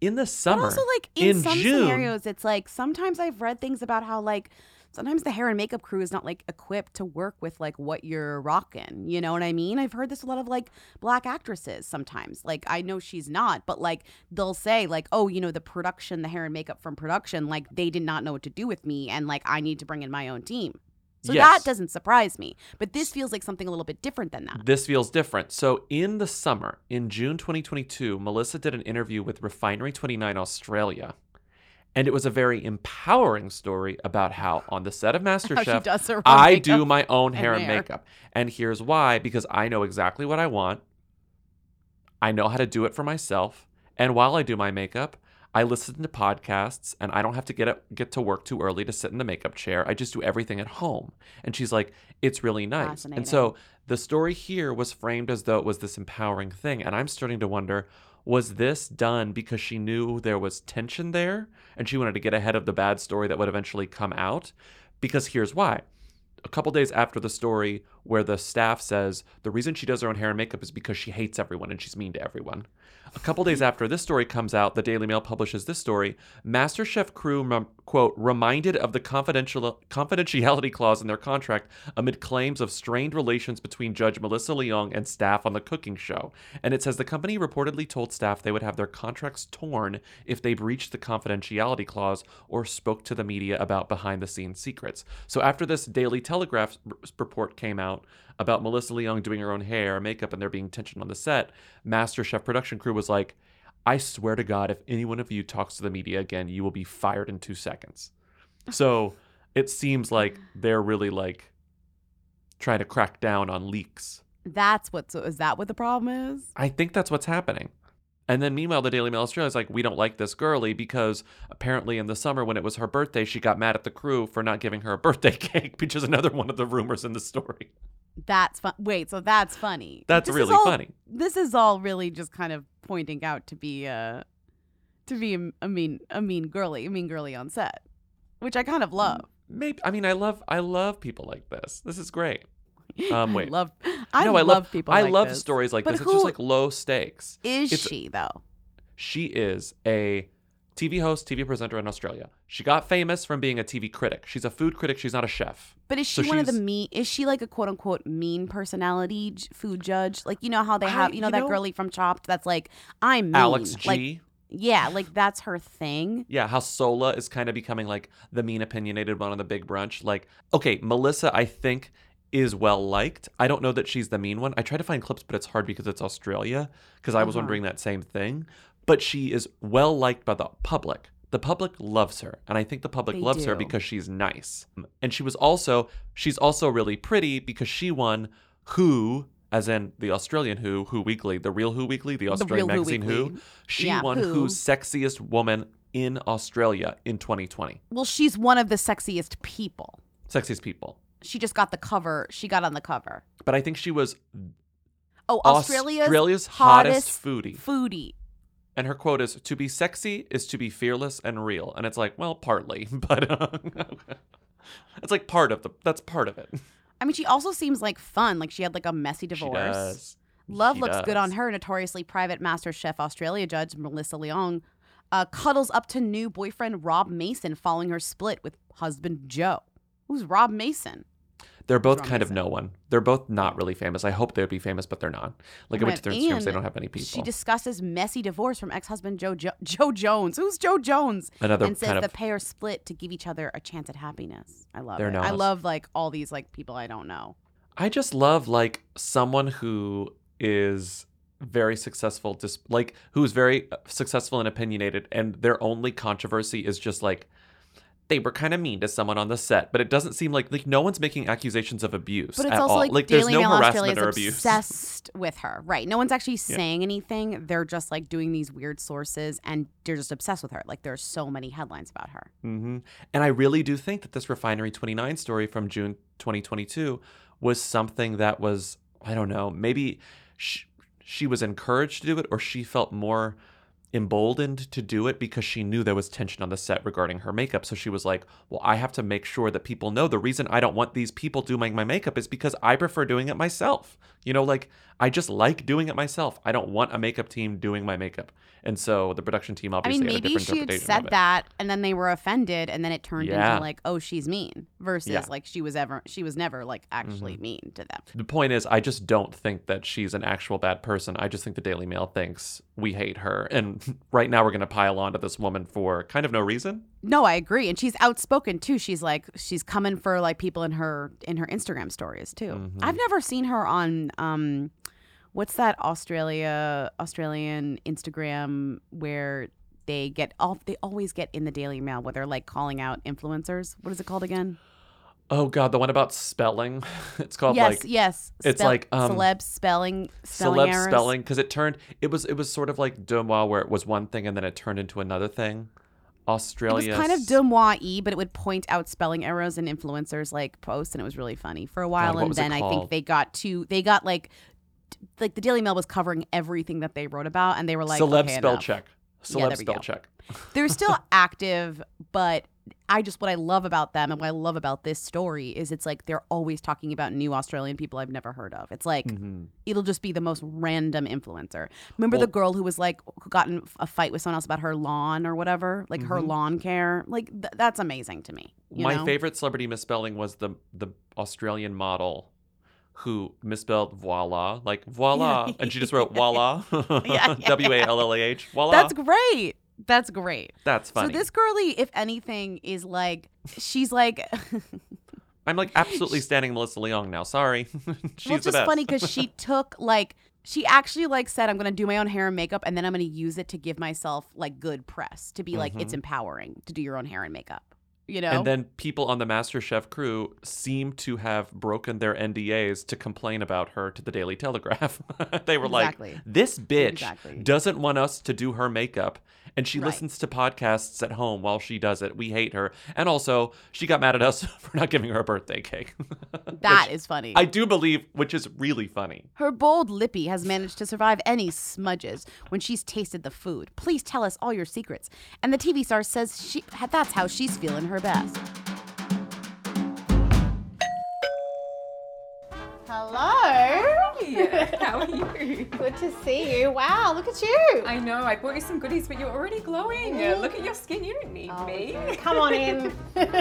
Speaker 4: In the
Speaker 5: But
Speaker 4: summer,
Speaker 5: also, like in,
Speaker 4: in
Speaker 5: some
Speaker 4: June,
Speaker 5: scenarios, it's like sometimes I've read things about how like sometimes the hair and makeup crew is not like equipped to work with like what you're rocking. You know what I mean? I've heard this a lot of like black actresses sometimes. Like I know she's not, but like they'll say like, oh, you know, the production, the hair and makeup from production, like they did not know what to do with me, and like I need to bring in my own team. So
Speaker 4: Yes.
Speaker 5: that doesn't surprise me. But this feels like something a little bit different than that.
Speaker 4: This feels different. So, in the summer, in June 2022, Melissa did an interview with Refinery 29 Australia. And it was a very empowering story about how on the set of MasterChef, I
Speaker 5: makeup
Speaker 4: do my own
Speaker 5: and
Speaker 4: hair and
Speaker 5: hair.
Speaker 4: makeup. And here's why because I know exactly what I want. I know how to do it for myself. And while I do my makeup, I listen to podcasts and I don't have to get up, get to work too early to sit in the makeup chair. I just do everything at home. And she's like, it's really nice. And so the story here was framed as though it was this empowering thing. And I'm starting to wonder was this done because she knew there was tension there and she wanted to get ahead of the bad story that would eventually come out? Because here's why a couple days after the story where the staff says the reason she does her own hair and makeup is because she hates everyone and she's mean to everyone. A couple days after this story comes out, the Daily Mail publishes this story. MasterChef crew, rem- quote, reminded of the confidential confidentiality clause in their contract amid claims of strained relations between Judge Melissa Leong and staff on the cooking show. And it says the company reportedly told staff they would have their contracts torn if they breached the confidentiality clause or spoke to the media about behind the scenes secrets. So after this Daily Telegraph report came out about Melissa Leong doing her own hair makeup and there being tension on the set, MasterChef production crew was like, I swear to God, if any one of you talks to the media again, you will be fired in two seconds. So it seems like they're really like trying to crack down on leaks.
Speaker 5: That's what. So is that what the problem is?
Speaker 4: I think that's what's happening. And then meanwhile, the Daily Mail Australia is like, we don't like this girly because apparently in the summer when it was her birthday, she got mad at the crew for not giving her a birthday cake, which is another one of the rumors in the story.
Speaker 5: That's fun. Wait, so that's funny.
Speaker 4: That's
Speaker 5: This
Speaker 4: really
Speaker 5: all-
Speaker 4: funny.
Speaker 5: This is all really just kind of pointing out to be a to be a, a mean a mean girly, a mean girly on set, which I kind of love.
Speaker 4: Maybe I mean I love I love people like this. This is great. Um, wait.
Speaker 5: I love I
Speaker 4: no, I love
Speaker 5: people.
Speaker 4: I
Speaker 5: like
Speaker 4: love
Speaker 5: this.
Speaker 4: stories like
Speaker 5: But
Speaker 4: this. It's just like low stakes.
Speaker 5: is
Speaker 4: It's-
Speaker 5: she though?
Speaker 4: She is a TV host, TV presenter in Australia. She got famous from being a TV critic. She's a food critic. She's not a chef.
Speaker 5: But is she
Speaker 4: So
Speaker 5: one of the
Speaker 4: she's-
Speaker 5: mean? Is she like a quote unquote mean personality j- food judge? Like you know how they
Speaker 4: I-
Speaker 5: have you know
Speaker 4: you
Speaker 5: that
Speaker 4: know-
Speaker 5: girlie from Chopped that's like I'm mean.
Speaker 4: Alex
Speaker 5: Like,
Speaker 4: G.
Speaker 5: yeah, like that's her thing.
Speaker 4: Yeah, how Sohla is kind of becoming like the mean opinionated one on the big brunch. Like, okay, Melissa, I think is well liked. I don't know that she's the mean one. I try to find clips, but it's hard because it's Australia. Because I was
Speaker 5: Uh-huh.
Speaker 4: wondering that same thing. But she is well liked by the public. the public loves her and i think the public
Speaker 5: They
Speaker 4: loves her because she's nice and she was also she's also really pretty because she won who as in the australian who who weekly the real who weekly the australian
Speaker 5: Who
Speaker 4: magazine who
Speaker 5: Weekly.
Speaker 4: she
Speaker 5: Yeah,
Speaker 4: won
Speaker 5: Who.
Speaker 4: who's sexiest woman in australia in 2020
Speaker 5: Well, she's one of the sexiest people.
Speaker 4: sexiest people
Speaker 5: She just got the cover. She got on the cover.
Speaker 4: but i think she was
Speaker 5: Oh, Australia's,
Speaker 4: Australia's hottest foodie.
Speaker 5: Foodie.
Speaker 4: And her quote is to be sexy is to be fearless and real and it's like well partly but uh, it's like part of the that's part of it
Speaker 5: I mean, she also seems like fun. Like she had like a messy divorce.
Speaker 4: does.
Speaker 5: Love
Speaker 4: She
Speaker 5: looks good on her. Notoriously private Master Chef Australia judge Melissa Leong uh, cuddles up to new boyfriend Rob Mason following her split with husband Joe. Who's Rob Mason?
Speaker 4: They're both kind of no one. They're both not really famous. I hope they would be famous, but they're not. Like I went to their Instagrams, they don't have any people.
Speaker 5: She discusses messy divorce from ex-husband Joe jo- Joe Jones. Who's Joe Jones?
Speaker 4: Another
Speaker 5: and says the pair split to give each other a chance at happiness. I love it. I love like all these like people I don't know.
Speaker 4: I just love like someone who is very successful, just like who's very uh, successful and opinionated, and their only controversy is just like they were kind of mean to someone on the set, but it doesn't seem like like no one's making accusations of abuse
Speaker 5: But it's
Speaker 4: at
Speaker 5: also
Speaker 4: all.
Speaker 5: like,
Speaker 4: like
Speaker 5: Daily
Speaker 4: there's no
Speaker 5: Mail Australia
Speaker 4: harassment or
Speaker 5: is
Speaker 4: abuse.
Speaker 5: obsessed with her. Right. No one's actually
Speaker 4: Yeah.
Speaker 5: saying anything. They're just like doing these weird sources and they're just obsessed with her. Like there's so many headlines about her.
Speaker 4: hmm And I really do think that this Refinery 29 story from June 2022 was something that was, I don't know, maybe she, she was encouraged to do it or she felt more emboldened to do it because she knew there was tension on the set regarding her makeup. So she was like, well, I have to make sure that people know the reason I don't want these people doing my makeup is because I prefer doing it myself. You know, like I just like doing it myself. I don't want a makeup team doing my makeup. And so the production team obviously I mean,
Speaker 5: maybe she had said that and then they were offended and then it turned
Speaker 4: Yeah.
Speaker 5: into like, oh, she's mean versus
Speaker 4: Yeah.
Speaker 5: like she was ever, she was never like actually
Speaker 4: Mhm.
Speaker 5: mean to them.
Speaker 4: The point is, I just don't think that she's an actual bad person. I just think the Daily Mail thinks we hate her. And right now we're going to pile onto this woman for kind of no reason.
Speaker 5: No, I agree. And she's outspoken too. She's like she's coming for like people in her in her Instagram stories too.
Speaker 4: Mm-hmm.
Speaker 5: I've never seen her on um what's that Australia Australian Instagram where they get all they always get in the Daily Mail where they're like calling out influencers. What is it called again?
Speaker 4: Oh, God, the one about spelling. It's called
Speaker 5: yes,
Speaker 4: like.
Speaker 5: yes.
Speaker 4: It's
Speaker 5: Spell-
Speaker 4: like. Um,
Speaker 5: celeb spelling spelling
Speaker 4: celeb
Speaker 5: errors.
Speaker 4: spelling because it turned it was it was sort of like Deuxmoi where it was one thing and then it turned into another thing.
Speaker 5: It was
Speaker 4: Australia.
Speaker 5: kind of Deuxmoi but it would point out spelling errors in influencers like posts, and it was really funny for a while.
Speaker 4: what
Speaker 5: and then I think they got to they got like like the Daily Mail was covering everything that they wrote about, and they were like
Speaker 4: celeb
Speaker 5: okay,
Speaker 4: spell
Speaker 5: enough.
Speaker 4: check. Celeb
Speaker 5: we
Speaker 4: spell
Speaker 5: go.
Speaker 4: check.
Speaker 5: They're still active, but I just what I love about them and what I love about this story is it's like they're always talking about new Australian people I've never heard of. It's like
Speaker 4: Mhm.
Speaker 5: it'll just be the most random influencer. Remember
Speaker 4: Well-
Speaker 5: the girl who was like who got in a fight with someone else about her lawn or whatever, like her
Speaker 4: Mhm.
Speaker 5: lawn care. Like th- that's amazing to me. you
Speaker 4: My
Speaker 5: know?
Speaker 4: favorite celebrity misspelling was the the Australian model who misspelled voila, like voila, and she just wrote voila,
Speaker 5: Yeah, yeah,
Speaker 4: W A L L A H, voila.
Speaker 5: That's great. That's great.
Speaker 4: That's funny.
Speaker 5: So this girly, if anything, is like she's like
Speaker 4: I'm like absolutely standing Melissa Leong now. Sorry, she's
Speaker 5: well, it's just funny because she took like she actually like said I'm gonna do my own hair and makeup and then I'm gonna use it to give myself like good press to be like it's
Speaker 4: Mhm.
Speaker 5: empowering to do your own hair and makeup. You know,
Speaker 4: And then people on the MasterChef crew seem to have broken their NDAs to complain about her to the Daily Telegraph. they were
Speaker 5: Exactly.
Speaker 4: like, "This bitch
Speaker 5: Exactly.
Speaker 4: doesn't want us to do her makeup." And she
Speaker 5: Right.
Speaker 4: listens to podcasts at home while she does it. We hate her. And also, she got mad at us for not giving her a birthday cake.
Speaker 5: that is funny.
Speaker 4: I do believe, which is really funny.
Speaker 5: Her bold lippy has managed to survive any smudges when she's tasted the food. Please tell us all your secrets. And the TV star says she that's how she's feeling her best.
Speaker 14: How are you?
Speaker 15: Good to see you. Wow, look at you.
Speaker 14: I know. I bought you some goodies, but you're already glowing.
Speaker 15: Mhm.
Speaker 14: Look at your skin. You don't need me.
Speaker 15: Come on in.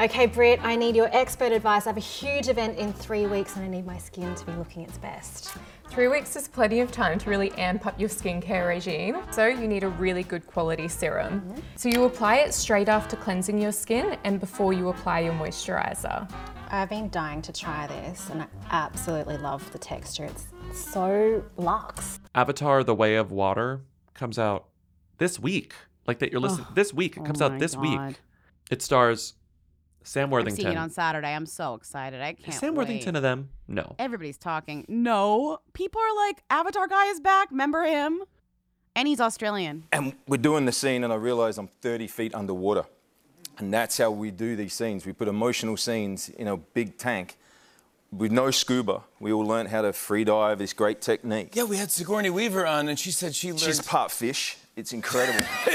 Speaker 15: okay, Britt, I need your expert advice. I have a huge event in three weeks and I need my skin to be looking its best.
Speaker 14: Three weeks is plenty of time to really amp up your skincare regime. So you need a really good quality serum. So you apply it straight after cleansing your skin and before you apply your moisturizer.
Speaker 15: I've been dying to try this and I absolutely love the texture. It's so luxe.
Speaker 4: Avatar: The Way of Water comes out this week. Like that you're listening
Speaker 5: Oh,
Speaker 4: this week. It
Speaker 5: oh
Speaker 4: comes
Speaker 5: my
Speaker 4: out this
Speaker 5: God.
Speaker 4: week. It stars Sam
Speaker 5: I'm
Speaker 4: Worthington.
Speaker 5: seeing it on Saturday. I'm so excited. I can't.
Speaker 4: Sam
Speaker 5: wait.
Speaker 4: Worthington of them? No.
Speaker 5: Everybody's talking. No, people are like, Avatar guy is back. Remember him? And he's Australian.
Speaker 16: And we're doing the scene, and I realize I'm 30 feet underwater. And that's how we do these scenes. We put emotional scenes in a big tank with no scuba. We all learned how to free dive, this great technique.
Speaker 17: Yeah, we had Sigourney Weaver on, and she said she learned.
Speaker 16: She's part fish. It's incredible.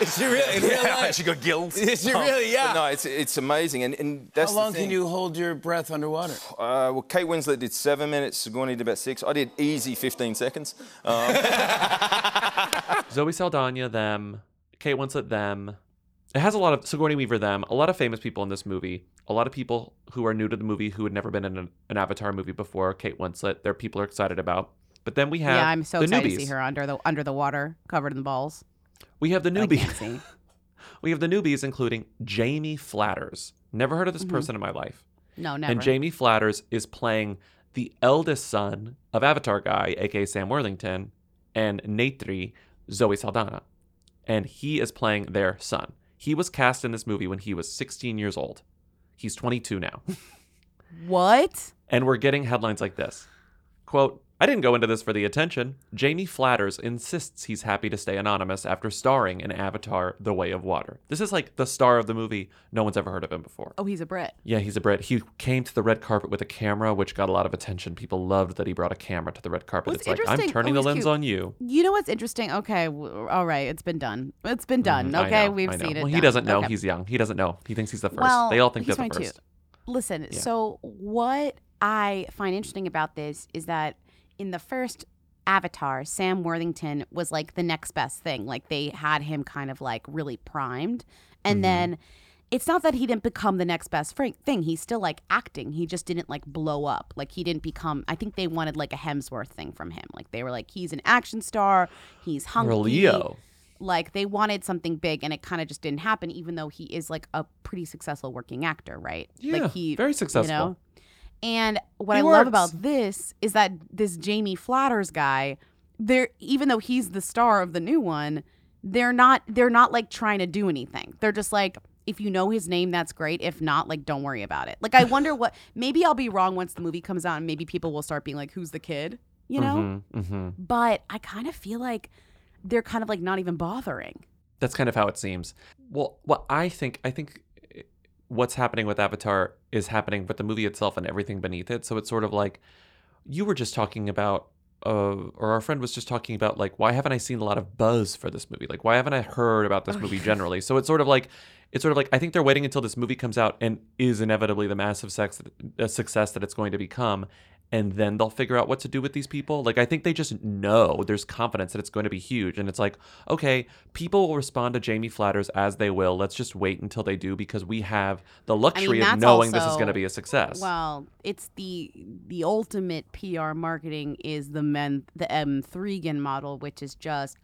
Speaker 17: Is she really in real
Speaker 16: yeah,
Speaker 17: life?
Speaker 16: she got gills.
Speaker 17: Is she
Speaker 16: Um,
Speaker 17: really? Yeah.
Speaker 16: but no, it's it's amazing, and and that's
Speaker 17: How
Speaker 16: the
Speaker 17: long can you hold your breath underwater?
Speaker 16: Uh, well, Kate Winslet did seven minutes. Sigourney did about six. I did easy 15 seconds. Um,
Speaker 4: Zoe Saldana, them. Kate Winslet, them. It has a lot of Sigourney Weaver, them. A lot of famous people in this movie. A lot of people who are new to the movie who had never been in an, an Avatar movie before. Kate Winslet, their people are excited about. But then we have
Speaker 5: yeah, I'm so
Speaker 4: the
Speaker 5: excited
Speaker 4: newbies.
Speaker 5: to see her under the under the water, covered in balls.
Speaker 4: We have the newbies. we have the newbies, including Jamie Flatters. Never heard of this
Speaker 5: Mhm.
Speaker 4: person in my life.
Speaker 5: No, never.
Speaker 4: And Jamie Flatters is playing the eldest son of Avatar guy, aka Sam Worthington, and Neytiri, Zoe Saldana. And he is playing their son. He was cast in this movie when he was 16 years old. He's 22 now.
Speaker 5: What?
Speaker 4: and we're getting headlines like this. Quote, I didn't go into this for the attention. Jamie Flatters insists he's happy to stay anonymous after starring in Avatar The Way of Water. This is like the star of the movie. No one's ever heard of him before.
Speaker 5: Oh, he's a Brit.
Speaker 4: Yeah, he's a Brit. He came to the red carpet with a camera, which got a lot of attention. People loved that he brought a camera to the red carpet.
Speaker 5: What's
Speaker 4: it's like, I'm turning
Speaker 5: oh,
Speaker 4: the lens
Speaker 5: cute.
Speaker 4: on you.
Speaker 5: You know what's interesting? Okay, w- all right, it's been done. It's been done.
Speaker 4: Mm, I
Speaker 5: Okay,
Speaker 4: know,
Speaker 5: we've seen it.
Speaker 4: Well, he doesn't know.
Speaker 5: Okay.
Speaker 4: He's young. He doesn't know. He thinks he's the first.
Speaker 5: Well,
Speaker 4: they all think
Speaker 5: he's
Speaker 4: they're the
Speaker 5: 22.
Speaker 4: first.
Speaker 5: Listen,
Speaker 4: Yeah.
Speaker 5: so what I find interesting about this is that in the first Avatar, Sam Worthington was like the next best thing. Like they had him kind of like really primed. And
Speaker 4: Mm-hmm.
Speaker 5: then it's not that he didn't become the next best thing. He's still like acting. He just didn't like blow up. Like he didn't become, I think they wanted like a Hemsworth thing from him. Like they were like, he's an action star. He's.
Speaker 4: Or Leo.
Speaker 5: Like they wanted something big and it kind of just didn't happen, even though he is like a pretty successful working actor, right?
Speaker 4: Yeah,
Speaker 5: like he
Speaker 4: very
Speaker 5: You
Speaker 4: successful.
Speaker 5: know? And what
Speaker 4: He
Speaker 5: I love about this is that this Jamie Flatters guy, they're even though he's the star of the new one, they're not they're not like trying to do anything. They're just like if you know his name, that's great. If not, like don't worry about it. Like I wonder what maybe I'll be wrong once the movie comes out and maybe people will start being like, Who's the kid? You know?
Speaker 4: Mhm, mhm.
Speaker 5: But I kind of feel like they're kind of like not even bothering.
Speaker 4: That's kind of how it seems. Well, what I think, I think what's happening with Avatar is happening with the movie itself and everything beneath it. So it's sort of like you were just talking about, uh, or our friend was just talking about, like, why haven't I seen a lot of buzz for this movie? Like, why haven't I heard about this
Speaker 5: Oh,
Speaker 4: movie
Speaker 5: yeah.
Speaker 4: generally? So it's sort of like, it's sort of like I think they're waiting until this movie comes out and is inevitably the massive sex, uh, success that it's going to become. And then they'll figure out what to do with these people. Like, I think they just know there's confidence that it's going to be huge. And it's like, okay, people will respond to Jamie Flatters as they will. Let's just wait until they do because we have the luxury of
Speaker 5: that's
Speaker 4: knowing this is going to be a success.
Speaker 5: Well, it's the the ultimate PR marketing is the men the M3GAN model, which is just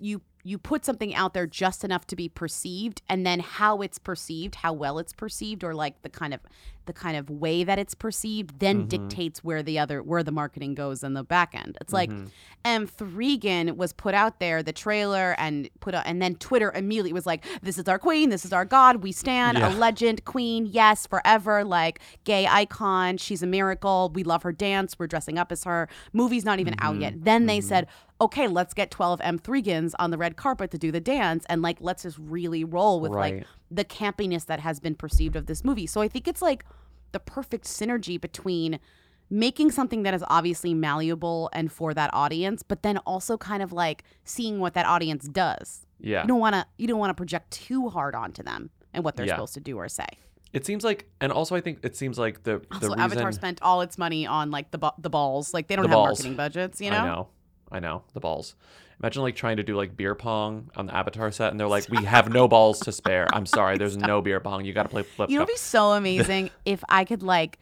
Speaker 5: you you put something out there just enough to be perceived and then how it's perceived how well it's perceived or like the kind of the kind of way that it's perceived then
Speaker 18: Mhm.
Speaker 5: dictates where the other where the marketing goes in the back end it's like
Speaker 18: Mhm.
Speaker 5: M3GAN was put out there the trailer and put out and then Twitter immediately was like this is our queen this is our god we stand
Speaker 18: Yeah.
Speaker 5: a legend queen yes forever like gay icon she's a miracle we love her dance we're dressing up as her movie's not even out
Speaker 18: Mhm.
Speaker 5: yet then they said okay let's get 12 m3gans on the red carpet to do the dance and like let's just really roll with like the campiness that has been perceived of this movie. So i think it's like the perfect synergy between making something that is obviously malleable and for that audience but then also kind of like seeing what that audience does.
Speaker 4: Yeah.
Speaker 5: you don't want to you don't want to project too hard onto them and what they're
Speaker 4: Yeah.
Speaker 5: supposed to do or say.
Speaker 4: It seems like, and also I think it seems like the the reason
Speaker 5: avatar spent all its money on like the bu- the balls. Like they don't
Speaker 4: the
Speaker 5: have
Speaker 4: balls.
Speaker 5: marketing budgets you know?
Speaker 4: I know, I know the balls. Imagine like trying to do like beer pong on the Avatar set, and they're like, "We have no balls to spare. I'm sorry, there's no beer pong. You got to play flip."
Speaker 5: You know, it'd be so amazing if I could like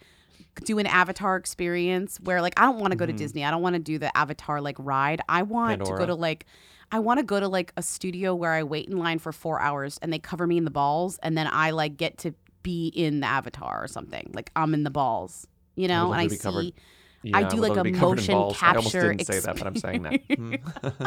Speaker 5: do an Avatar experience where like I don't want to go to
Speaker 4: Mhm.
Speaker 5: Disney. I don't want to do the Avatar like ride. I want to go to like I want to go to like a studio where I wait in line for four hours and they cover me in the balls and then I like get to be in the Avatar or something. Like I'm in the balls, you know, and I see.
Speaker 4: covered-
Speaker 5: I do like a
Speaker 4: to be covered in
Speaker 5: motion
Speaker 4: balls. I almost
Speaker 5: capture.
Speaker 4: didn't say that, but I'm saying that. Hmm.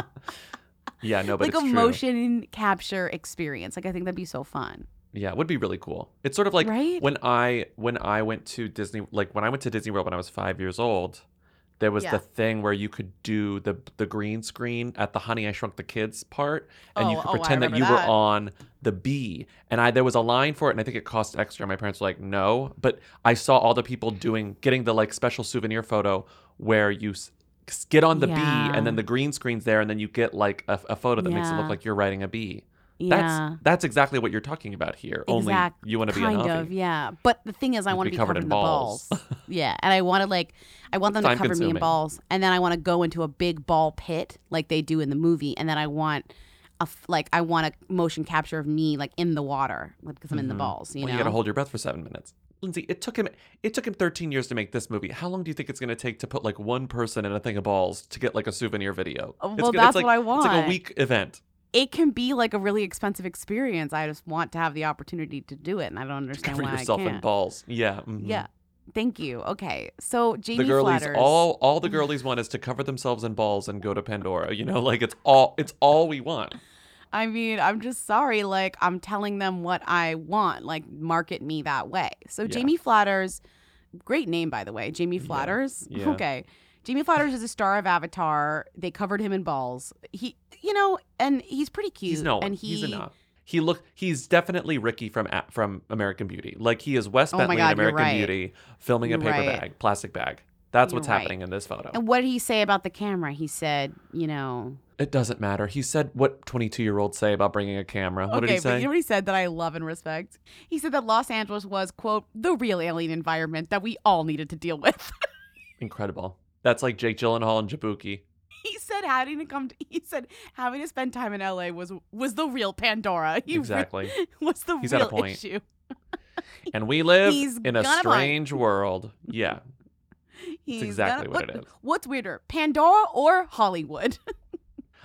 Speaker 4: Yeah, no, but
Speaker 5: like a
Speaker 4: true.
Speaker 5: motion capture experience. Like I think that'd be so fun.
Speaker 4: Yeah, it would be really cool. It's sort of like
Speaker 5: Right?
Speaker 4: when I when I went to Disney like when I went to Disney World when I was 5 years old, there was
Speaker 5: Yeah.
Speaker 4: the thing where you could do the the green screen at the Honey I Shrunk the Kids part and you
Speaker 5: Oh,
Speaker 4: could
Speaker 5: oh,
Speaker 4: pretend that you
Speaker 5: remember
Speaker 4: were on the bee. And I there was a line for it and I think it cost extra. My parents were like, "No." But I saw all the people doing getting the like special souvenir photo where you get on the bee
Speaker 5: Yeah.
Speaker 4: and then the green screen's there and then you get like a, a photo that makes it look like you're riding a bee.
Speaker 5: Yeah.
Speaker 4: That's that's exactly what you're talking about here. Only
Speaker 5: Exact-
Speaker 4: you want to be a
Speaker 5: kind
Speaker 4: Na'vi.
Speaker 5: of, yeah. But the thing is, I want to
Speaker 4: be
Speaker 5: be
Speaker 4: covered
Speaker 5: covered,
Speaker 4: in balls.
Speaker 5: balls. yeah, and I want to like, I want them to
Speaker 4: Time
Speaker 5: cover me in balls, and then I want to go into a big ball pit like they do in the movie, and then I want a like I want a motion capture of me like in the water like, because I'm in the
Speaker 4: Mhm.
Speaker 5: balls. You
Speaker 4: well,
Speaker 5: know,
Speaker 4: you got to hold your breath for seven minutes. Lindsay, it took him it took him 13 years to make this movie. How long do you think it's going to take to put like one person in a thing of balls to get like a souvenir video? It's
Speaker 5: well, that's
Speaker 4: it's like,
Speaker 5: what I want.
Speaker 4: It's like a week event.
Speaker 5: It can be like a really expensive experience. I just want to have the opportunity to do it, and I don't understand
Speaker 4: Cover
Speaker 5: why
Speaker 4: yourself
Speaker 5: I can't.
Speaker 4: in balls. Yeah. mhm.
Speaker 5: Yeah. Thank you. Okay. So Jamie
Speaker 4: the girlies
Speaker 5: Flatters.
Speaker 4: all all the girlies want is to cover themselves in balls and go to Pandora. You know, like it's all it's all we want.
Speaker 5: I mean, I'm just sorry. Like, I'm telling them what I want. Like, market me that way. So,
Speaker 4: Yeah.
Speaker 5: Jamie Flatters, great name, by the way. Jamie Flatters.
Speaker 4: yeah.
Speaker 5: Okay. Jamie Flatters is a star of Avatar. They covered him in balls. He, you know, and he's pretty cute.
Speaker 4: He's no.
Speaker 5: And he,
Speaker 4: he's enough. He look. He's definitely Ricky from from American Beauty. Like he is Wes
Speaker 5: Oh
Speaker 4: Bentley
Speaker 5: God,
Speaker 4: in American
Speaker 5: right.
Speaker 4: Beauty, filming a
Speaker 5: You're
Speaker 4: paper
Speaker 5: right.
Speaker 4: bag, plastic bag. That's
Speaker 5: You're
Speaker 4: what's
Speaker 5: right.
Speaker 4: happening in this photo.
Speaker 5: And what did he say about the camera? He said, you know,
Speaker 4: It doesn't matter. He said what 22 year olds say about bringing a camera. What
Speaker 5: okay,
Speaker 4: did he
Speaker 5: but
Speaker 4: say?
Speaker 5: you know what he said that I love and respect? He said that Los Angeles was, quote, the real alien environment that we all needed to deal with.
Speaker 4: Incredible. That's like Jake Gyllenhaal and Jabuki.
Speaker 5: he said having to come to, he said having to spend time in LA was was the real Pandora. He re-
Speaker 4: Exactly.
Speaker 5: was the
Speaker 4: He's
Speaker 5: real
Speaker 4: at a point.
Speaker 5: issue.
Speaker 4: And we live
Speaker 5: He's
Speaker 4: in a
Speaker 5: gonna bite.
Speaker 4: strange world. Yeah.
Speaker 5: He's
Speaker 4: exactly
Speaker 5: gonna-
Speaker 4: what it is.
Speaker 5: What's weirder, Pandora or Hollywood?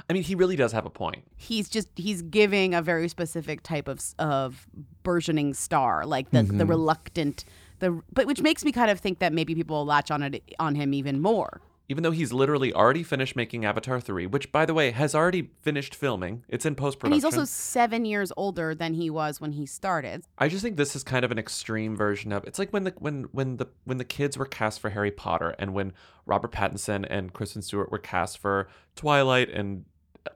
Speaker 4: I mean, he really does have a point.
Speaker 5: he's just he's giving a very specific type of of burgeoning star, like the the
Speaker 4: Mhm.
Speaker 5: reluctant the but which makes me kind of think that maybe people will latch on it on him even more.
Speaker 4: Even though he's literally already finished making Avatar 3, which, by the way, has already finished filming. It's in post production.
Speaker 5: And he's also seven years older than he was when he started.
Speaker 4: I just think this is kind of an extreme version of it's like when the when when the when the kids were cast for Harry Potter and when Robert Pattinson and Kristen Stewart were cast for Twilight and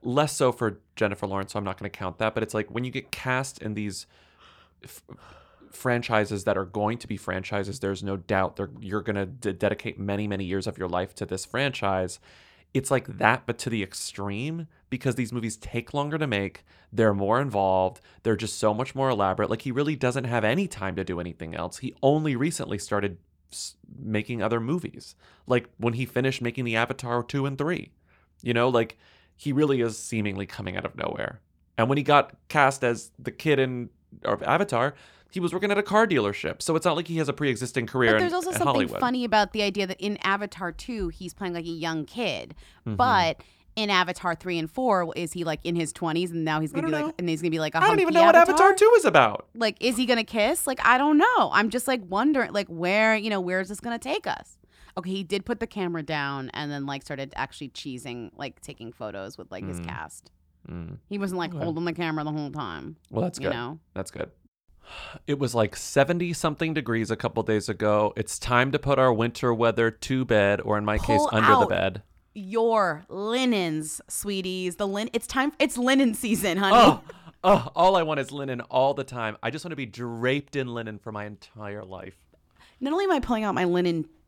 Speaker 4: less so for Jennifer Lawrence, so I'm not going to count that, but it's like when you get cast in these f- franchises that are going to be franchises, there's no doubt they're, you're going to dedicate many many years of your life to this franchise. It's like that, but to the extreme because these movies take longer to make. They're more involved. They're just so much more elaborate. Like he really doesn't have any time to do anything else. He only recently started making other movies. Like when he finished making the Avatar 2 and 3. You know, like he really is seemingly coming out of nowhere. And when he got cast as the kid in or Avatar, he was working at a car dealership. So it's not like he has a pre-existing career
Speaker 5: But there's also
Speaker 4: in
Speaker 5: something
Speaker 4: Hollywood.
Speaker 5: funny about the idea that in Avatar 2, he's playing like a young kid.
Speaker 4: Mhm.
Speaker 5: But in Avatar 3 and 4, is he like in his 20s and now he's going to be
Speaker 4: don't
Speaker 5: like, and he's going to be like a
Speaker 4: I don't even know what Avatar 2 is about.
Speaker 5: Like, is he going to kiss? Like, I don't know. I'm just like wondering, like, where, you know, where is this going to take us? Okay, he did put the camera down and then like started actually cheesing, like taking photos with like his
Speaker 4: Mm.
Speaker 5: cast.
Speaker 4: Mm.
Speaker 5: He wasn't like
Speaker 4: Okay.
Speaker 5: holding the camera the whole time.
Speaker 4: Well, that's
Speaker 5: you
Speaker 4: good.
Speaker 5: know?
Speaker 4: That's good. It was like 70 something degrees a couple days ago. It's time to put our winter weather to bed, or in my case,
Speaker 5: Pull
Speaker 4: under the bed.
Speaker 5: Your linens, sweeties. The lin. It's time. It's linen season, honey.
Speaker 4: Oh, oh, all I want is linen all the time. I just want to be draped in linen for my entire life.
Speaker 5: Not only am I pulling out my linen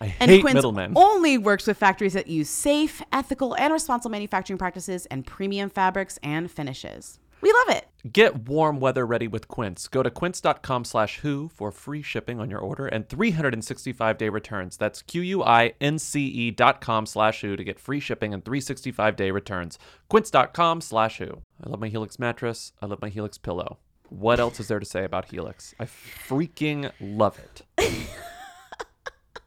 Speaker 4: I
Speaker 5: And
Speaker 4: hate
Speaker 5: Quince
Speaker 4: middlemen.
Speaker 5: only works with factories that use safe, ethical, and responsible manufacturing practices and premium fabrics and finishes. We love it.
Speaker 4: Get warm weather ready with Quince. Go to quince.com slash who for free shipping on your order and 365 day returns. That's Q-U-I-N-C-E E dot com slash who to get free shipping and 365 day returns. Quince.com slash who. I love my Helix mattress. I love my Helix pillow. What else is there to say about Helix? I freaking love it.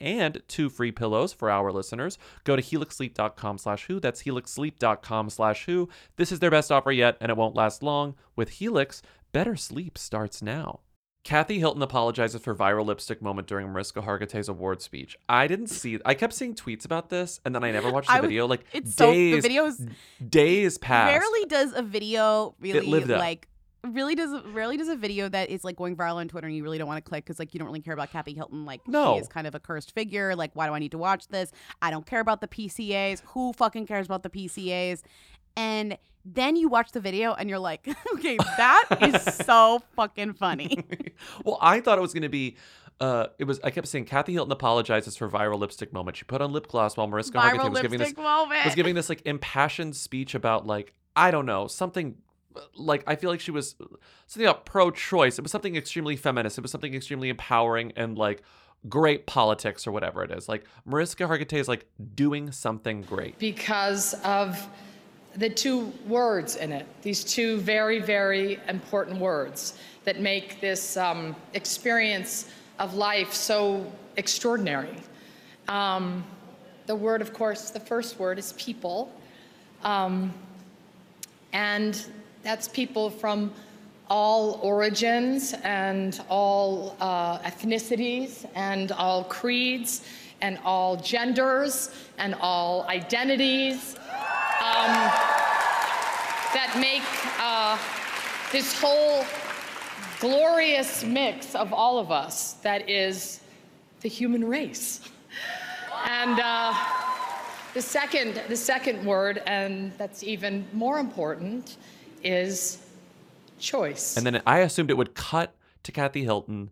Speaker 4: and two free pillows for our listeners. Go to helixsleep.com slash who. That's helixsleep.com slash who. This is their best offer yet, and it won't last long. With Helix, better sleep starts now. Kathy Hilton apologizes for viral lipstick moment during Mariska Hargitay's award speech. I didn't see. I kept seeing tweets about this, and then I never watched the
Speaker 5: I
Speaker 4: video. Like
Speaker 5: it's so- the
Speaker 4: days,
Speaker 5: video is-
Speaker 4: days passed.
Speaker 5: Rarely does a video really like really does rarely does a video that is like going viral on Twitter and you really don't want to click because like you don't really care about Kathy Hilton like
Speaker 4: No.
Speaker 5: she is kind of a cursed figure like why do I need to watch this I don't care about the PCAs who fucking cares about the PCAs and then you watch the video and you're like okay that is so fucking funny
Speaker 4: Well, I thought it was going to be. Uh, it was. I kept saying Kathy Hilton apologizes for viral lipstick moment. She put on lip gloss while Mariska
Speaker 5: Viral
Speaker 4: Hargitay was giving this
Speaker 5: moment.
Speaker 4: was giving this like impassioned speech about like I don't know something. Like I feel like she was something about pro-choice. It was something extremely feminist. It was something extremely empowering and like great politics or whatever it is. Like Mariska Hargitay is like doing something great.
Speaker 18: because of the two words in it, these two very, very important words that make this um, experience of life so extraordinary. Um, the word, of course, the first word is people. Um, and that's people from all origins and all uh, ethnicities and all creeds and all genders and all identities um, that make uh, this whole glorious mix of all of us that is the human race. And uh, the second, the second word, and that's even more important, is choice.
Speaker 4: And then I assumed it would cut to Kathy Hilton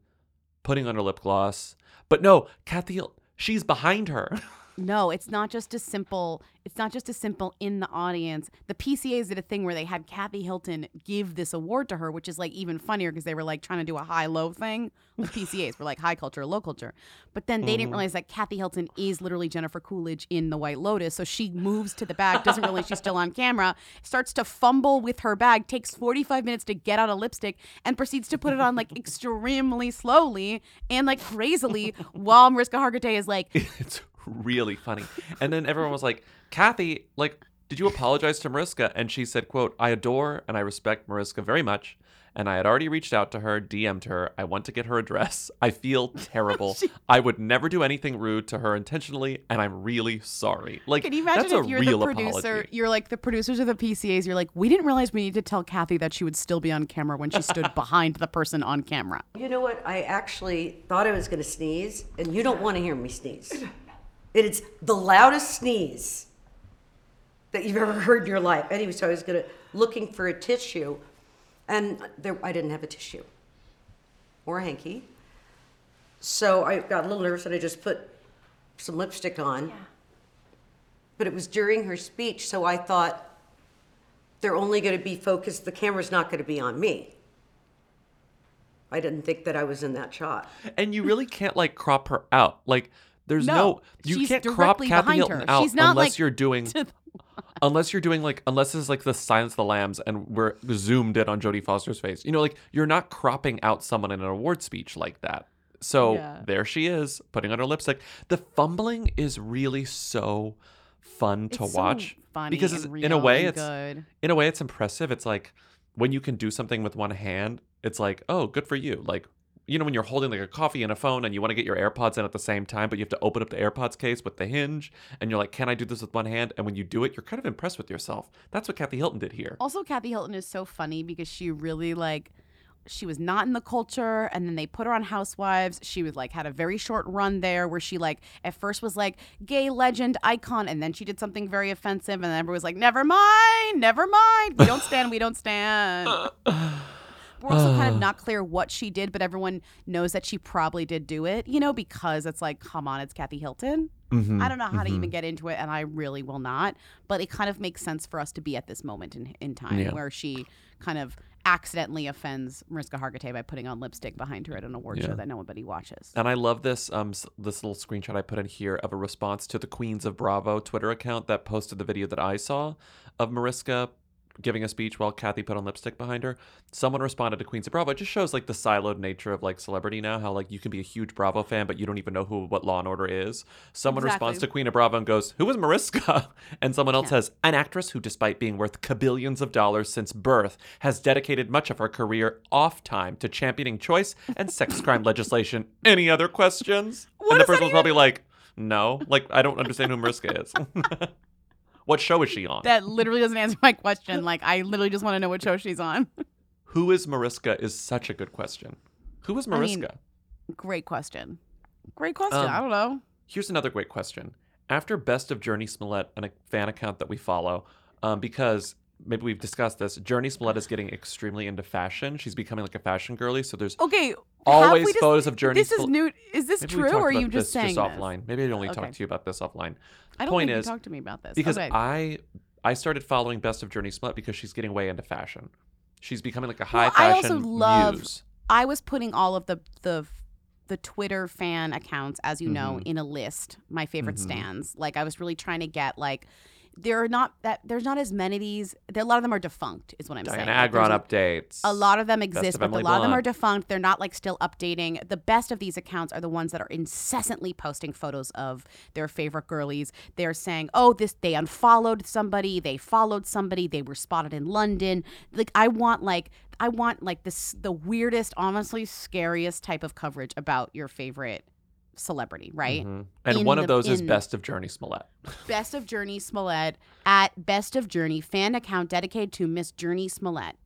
Speaker 4: putting on her lip gloss, but no, Kathy she's behind her.
Speaker 5: No, it's not just a simple. It's not just a simple in the audience. The PCAs did a thing where they had Kathy Hilton give this award to her, which is like even funnier because they were like trying to do a high low thing with PCAs were like high culture, low culture. But then they didn't
Speaker 4: Mhm.
Speaker 5: realize that Kathy Hilton is literally Jennifer Coolidge in The White Lotus. So she moves to the back, doesn't realize she's still on camera, starts to fumble with her bag, takes 45 minutes to get out a lipstick, and proceeds to put it on like extremely slowly and like crazily while Mariska Hargitay is like,
Speaker 4: it's really funny. And then everyone was like, Kathy, like, did you apologize to Mariska? And she said, quote, I adore and I respect Mariska very much. and I had already reached out to her, DM'd her. I want to get her address. I feel terrible. I would never do anything rude to her intentionally, and I'm really sorry. Like,
Speaker 5: Can you imagine
Speaker 4: that's
Speaker 5: if you're the producer?
Speaker 4: apology.
Speaker 5: You're like the producers of the PCAs. You're like, we didn't realize we need to tell Kathy that she would still be on camera when she stood behind the person on camera.
Speaker 19: You know what? I actually thought I was going to sneeze, and you don't want to hear me sneeze. It is the loudest sneeze that you've ever heard in your life. Anyway, so I was going to looking for a tissue, and there I didn't have a tissue or a hanky. So I got a little nervous, and I just put some lipstick on. Yeah. But it was during her speech, so I thought they're only going to be focused. The camera's not going to be on me. I didn't think that I was in that shot.
Speaker 4: and you really can't like crop her out. Like, there's no,
Speaker 19: No,
Speaker 4: you can't crop Kathy Hilton
Speaker 19: her.
Speaker 4: out
Speaker 19: She's not,
Speaker 4: unless
Speaker 19: like,
Speaker 4: you're doing. Unless you're doing like, unless it's like the Silence of the Lambs and we're zoomed in on Jodie Foster's face, you know, like you're not cropping out someone in an award speech like that. So
Speaker 5: Yeah.
Speaker 4: there she is, putting on her lipstick. The fumbling is really so fun to
Speaker 5: It's
Speaker 4: watch because it's, in a way it's
Speaker 5: good.
Speaker 4: in a way it's impressive. It's like when you can do something with one hand, it's like, oh, good for you. Like you know when you're holding like a coffee and a phone and you want to get your AirPods in at the same time, but you have to open up the AirPods case with the hinge and you're like, can I do this with one hand? And when you do it, you're kind of impressed with yourself. That's what Kathy Hilton did here.
Speaker 5: Also, Kathy Hilton is so funny because she really like she was not in the culture and then they put her on housewives she was like had a very short run there where she like at first was like gay legend icon and then she did something very offensive and then everyone was like never mind never mind we don't stand we don't stand we're also kind of not clear what she did but everyone knows that she probably did do it you know because it's like come on it's kathy hilton
Speaker 4: Mhm,
Speaker 5: i don't know how to
Speaker 4: mhm.
Speaker 5: even get into it and i really will not but it kind of makes sense for us to be at this moment in, in time
Speaker 4: Yeah.
Speaker 5: where she kind of accidentally offends Mariska Hargitay by putting on lipstick behind her at an award
Speaker 4: Yeah.
Speaker 5: show that nobody watches.
Speaker 4: And I love this um this little screenshot I put in here of a response to the Queens of Bravo Twitter account that posted the video that I saw of Mariska giving a speech while Kathy put on lipstick behind her. Someone responded to Queens of Bravo. It just shows like the siloed nature of like celebrity now, how like you can be a huge Bravo fan, but you don't even know who what Law and Order is. Someone responds to Queen of Bravo and goes, Who is Mariska? And someone else says, An actress who, despite being worth kabillions of dollars since birth, has dedicated much of her career off time to championing choice and sex crime legislation. Any other questions? and the person was probably like, No. Like, I don't understand who Mariska is. what show is she on?
Speaker 5: That literally doesn't answer my question. Like I literally just want to know what show she's on.
Speaker 4: Who is Mariska is such a good question. Who is
Speaker 5: I mean,
Speaker 4: Mariska?
Speaker 5: Great question. Great question.
Speaker 4: Um,
Speaker 5: I don't know.
Speaker 4: Here's another great question. After Best of Jurnee Smollett, and a fan account that we follow, um, because maybe we've discussed this, Jurnee Smollett is getting extremely into fashion. She's becoming like a fashion girly. So there's
Speaker 5: Okay.
Speaker 4: always
Speaker 5: dis-
Speaker 4: photos of Jurnee.
Speaker 5: This is new. Is this
Speaker 4: Maybe
Speaker 5: true, or are you just
Speaker 4: this
Speaker 5: saying
Speaker 4: just
Speaker 5: this?
Speaker 4: offline? Maybe I only
Speaker 5: Okay.
Speaker 4: talked to you about this offline.
Speaker 5: I don't
Speaker 4: Point
Speaker 5: think you
Speaker 4: is,
Speaker 5: talked to me about this.
Speaker 4: because
Speaker 5: Okay.
Speaker 4: I I started following Best of Jurnee Smollett because she's getting way into fashion. She's becoming like a high
Speaker 5: Well, I also love.
Speaker 4: muse.
Speaker 5: I was putting all of the the the Twitter fan accounts, as you know,
Speaker 4: Mhm.
Speaker 5: in a list. My favorite
Speaker 4: Mhm.
Speaker 5: stands. Like I was really trying to get like. There are not that there's not as many of these. There, a lot of them are defunct, is what I'm
Speaker 4: Diana
Speaker 5: saying. Like,
Speaker 4: Agron
Speaker 5: a-
Speaker 4: updates.
Speaker 5: A lot of them exist,
Speaker 4: of
Speaker 5: but
Speaker 4: Emily
Speaker 5: a lot of them are defunct. They're not like still updating. The best of these accounts are the ones that are incessantly posting photos of their favorite girlies. They're saying, "Oh, this they unfollowed somebody, they followed somebody, they were spotted in London." Like I want like I want like this the weirdest, honestly scariest type of coverage about your favorite celebrity, right?
Speaker 4: Mhm. And
Speaker 5: In
Speaker 4: one of those is Best of Jurnee Smollett.
Speaker 5: Best of Jurnee Smollett at Best of Jurnee fan account dedicated to Miss Jurnee Smollett.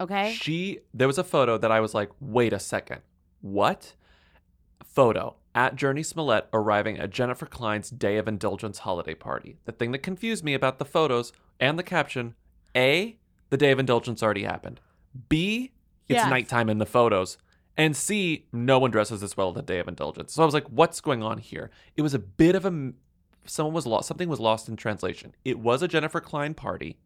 Speaker 5: Okay?
Speaker 4: She there was a photo that I was like, wait a second, what? Photo at Jurnee Smollett arriving at Jennifer Klein's Day of Indulgence holiday party. The thing that confused me about the photos and the caption: A, the Day of Indulgence already happened. B, it's
Speaker 5: Yes.
Speaker 4: nighttime in the photos. And C, no one dresses this well at the Day of Indulgence. So I was like, what's going on here? It was a bit of a someone was lost something was lost in translation. It was a Jennifer Klein party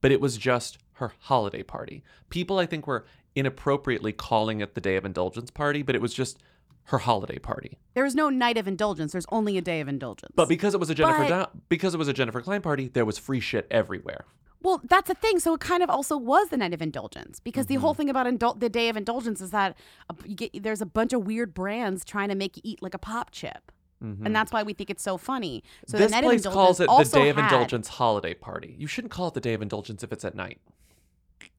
Speaker 4: but it was just her holiday party. People, I think, were inappropriately calling it the Day of Indulgence party, but it was just her holiday party.
Speaker 5: There is no night of indulgence. There's only a day of indulgence.
Speaker 4: But because it was a Jennifer
Speaker 5: But-
Speaker 4: Da- because it was a Jennifer Klein party, there was free shit everywhere.
Speaker 5: Well, that's the thing. So it kind of also was the night of indulgence because the whole
Speaker 4: Mm-hmm.
Speaker 5: thing about indul- the day of indulgence is that you get, there's a bunch of weird brands trying to make you eat like a pop chip.
Speaker 4: Mhm.
Speaker 5: And that's why we think it's so funny. So
Speaker 4: this
Speaker 5: the night of
Speaker 4: place calls it the Day of
Speaker 5: had-
Speaker 4: Indulgence holiday party. You shouldn't call it the Day of Indulgence if it's at night.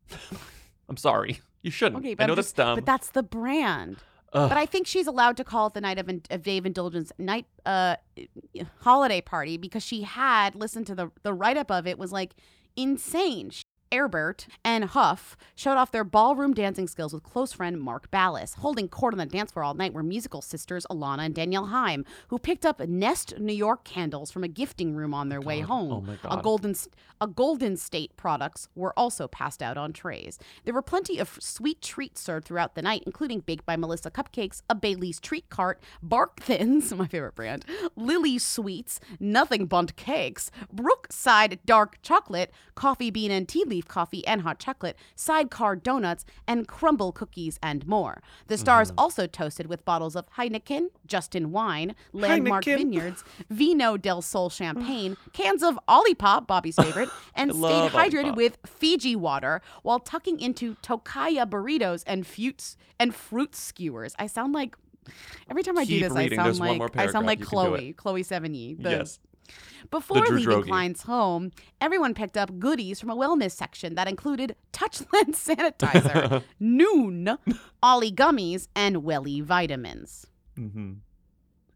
Speaker 4: I'm sorry. You shouldn't.
Speaker 5: Okay, but
Speaker 4: I know that's dumb.
Speaker 5: But that's the brand.
Speaker 4: Ugh.
Speaker 5: But I think she's allowed to call it the night of, day of Indulgence night uh holiday party because she had listened to the the write up of it was like insane. Erbert and Hough showed off their ballroom dancing skills with close friend Mark Ballas. Holding court on the dance floor all night were musical sisters Alana and Danielle Haim, who picked up Nest New York candles from a gifting room on their way home.
Speaker 4: Oh my
Speaker 5: A golden a Golden State products were also passed out on trays. There were plenty of sweet treats served throughout the night, including Baked by Melissa cupcakes, a Bailey's treat cart, Bark Thins, my favorite brand, Lily Sweets, Nothing Bundt cakes, Brookside dark chocolate, coffee bean and tea leaf coffee and hot chocolate, sidecar donuts, and Crumbl cookies and more. The stars mm-hmm. also toasted with bottles of Heineken, Justin Wine, Landmark
Speaker 4: Heineken.
Speaker 5: Vineyards, Vino del Sol champagne, cans of Olipop, Bobby's favorite, and stayed hydrated
Speaker 4: Olipop.
Speaker 5: with Fiji water while tucking into Tocaya burritos and fruits and fruit skewers. I sound like every time I do this,
Speaker 4: reading.
Speaker 5: I sound
Speaker 4: one
Speaker 5: like I sound like
Speaker 4: You
Speaker 5: Chloe, Chloe Sevigny. The,
Speaker 4: yes.
Speaker 5: Before leaving. Klein's home, everyone picked up goodies from a wellness section that included Touchland sanitizer, Nuun, OLLY gummies, and Welly vitamins.
Speaker 4: hmm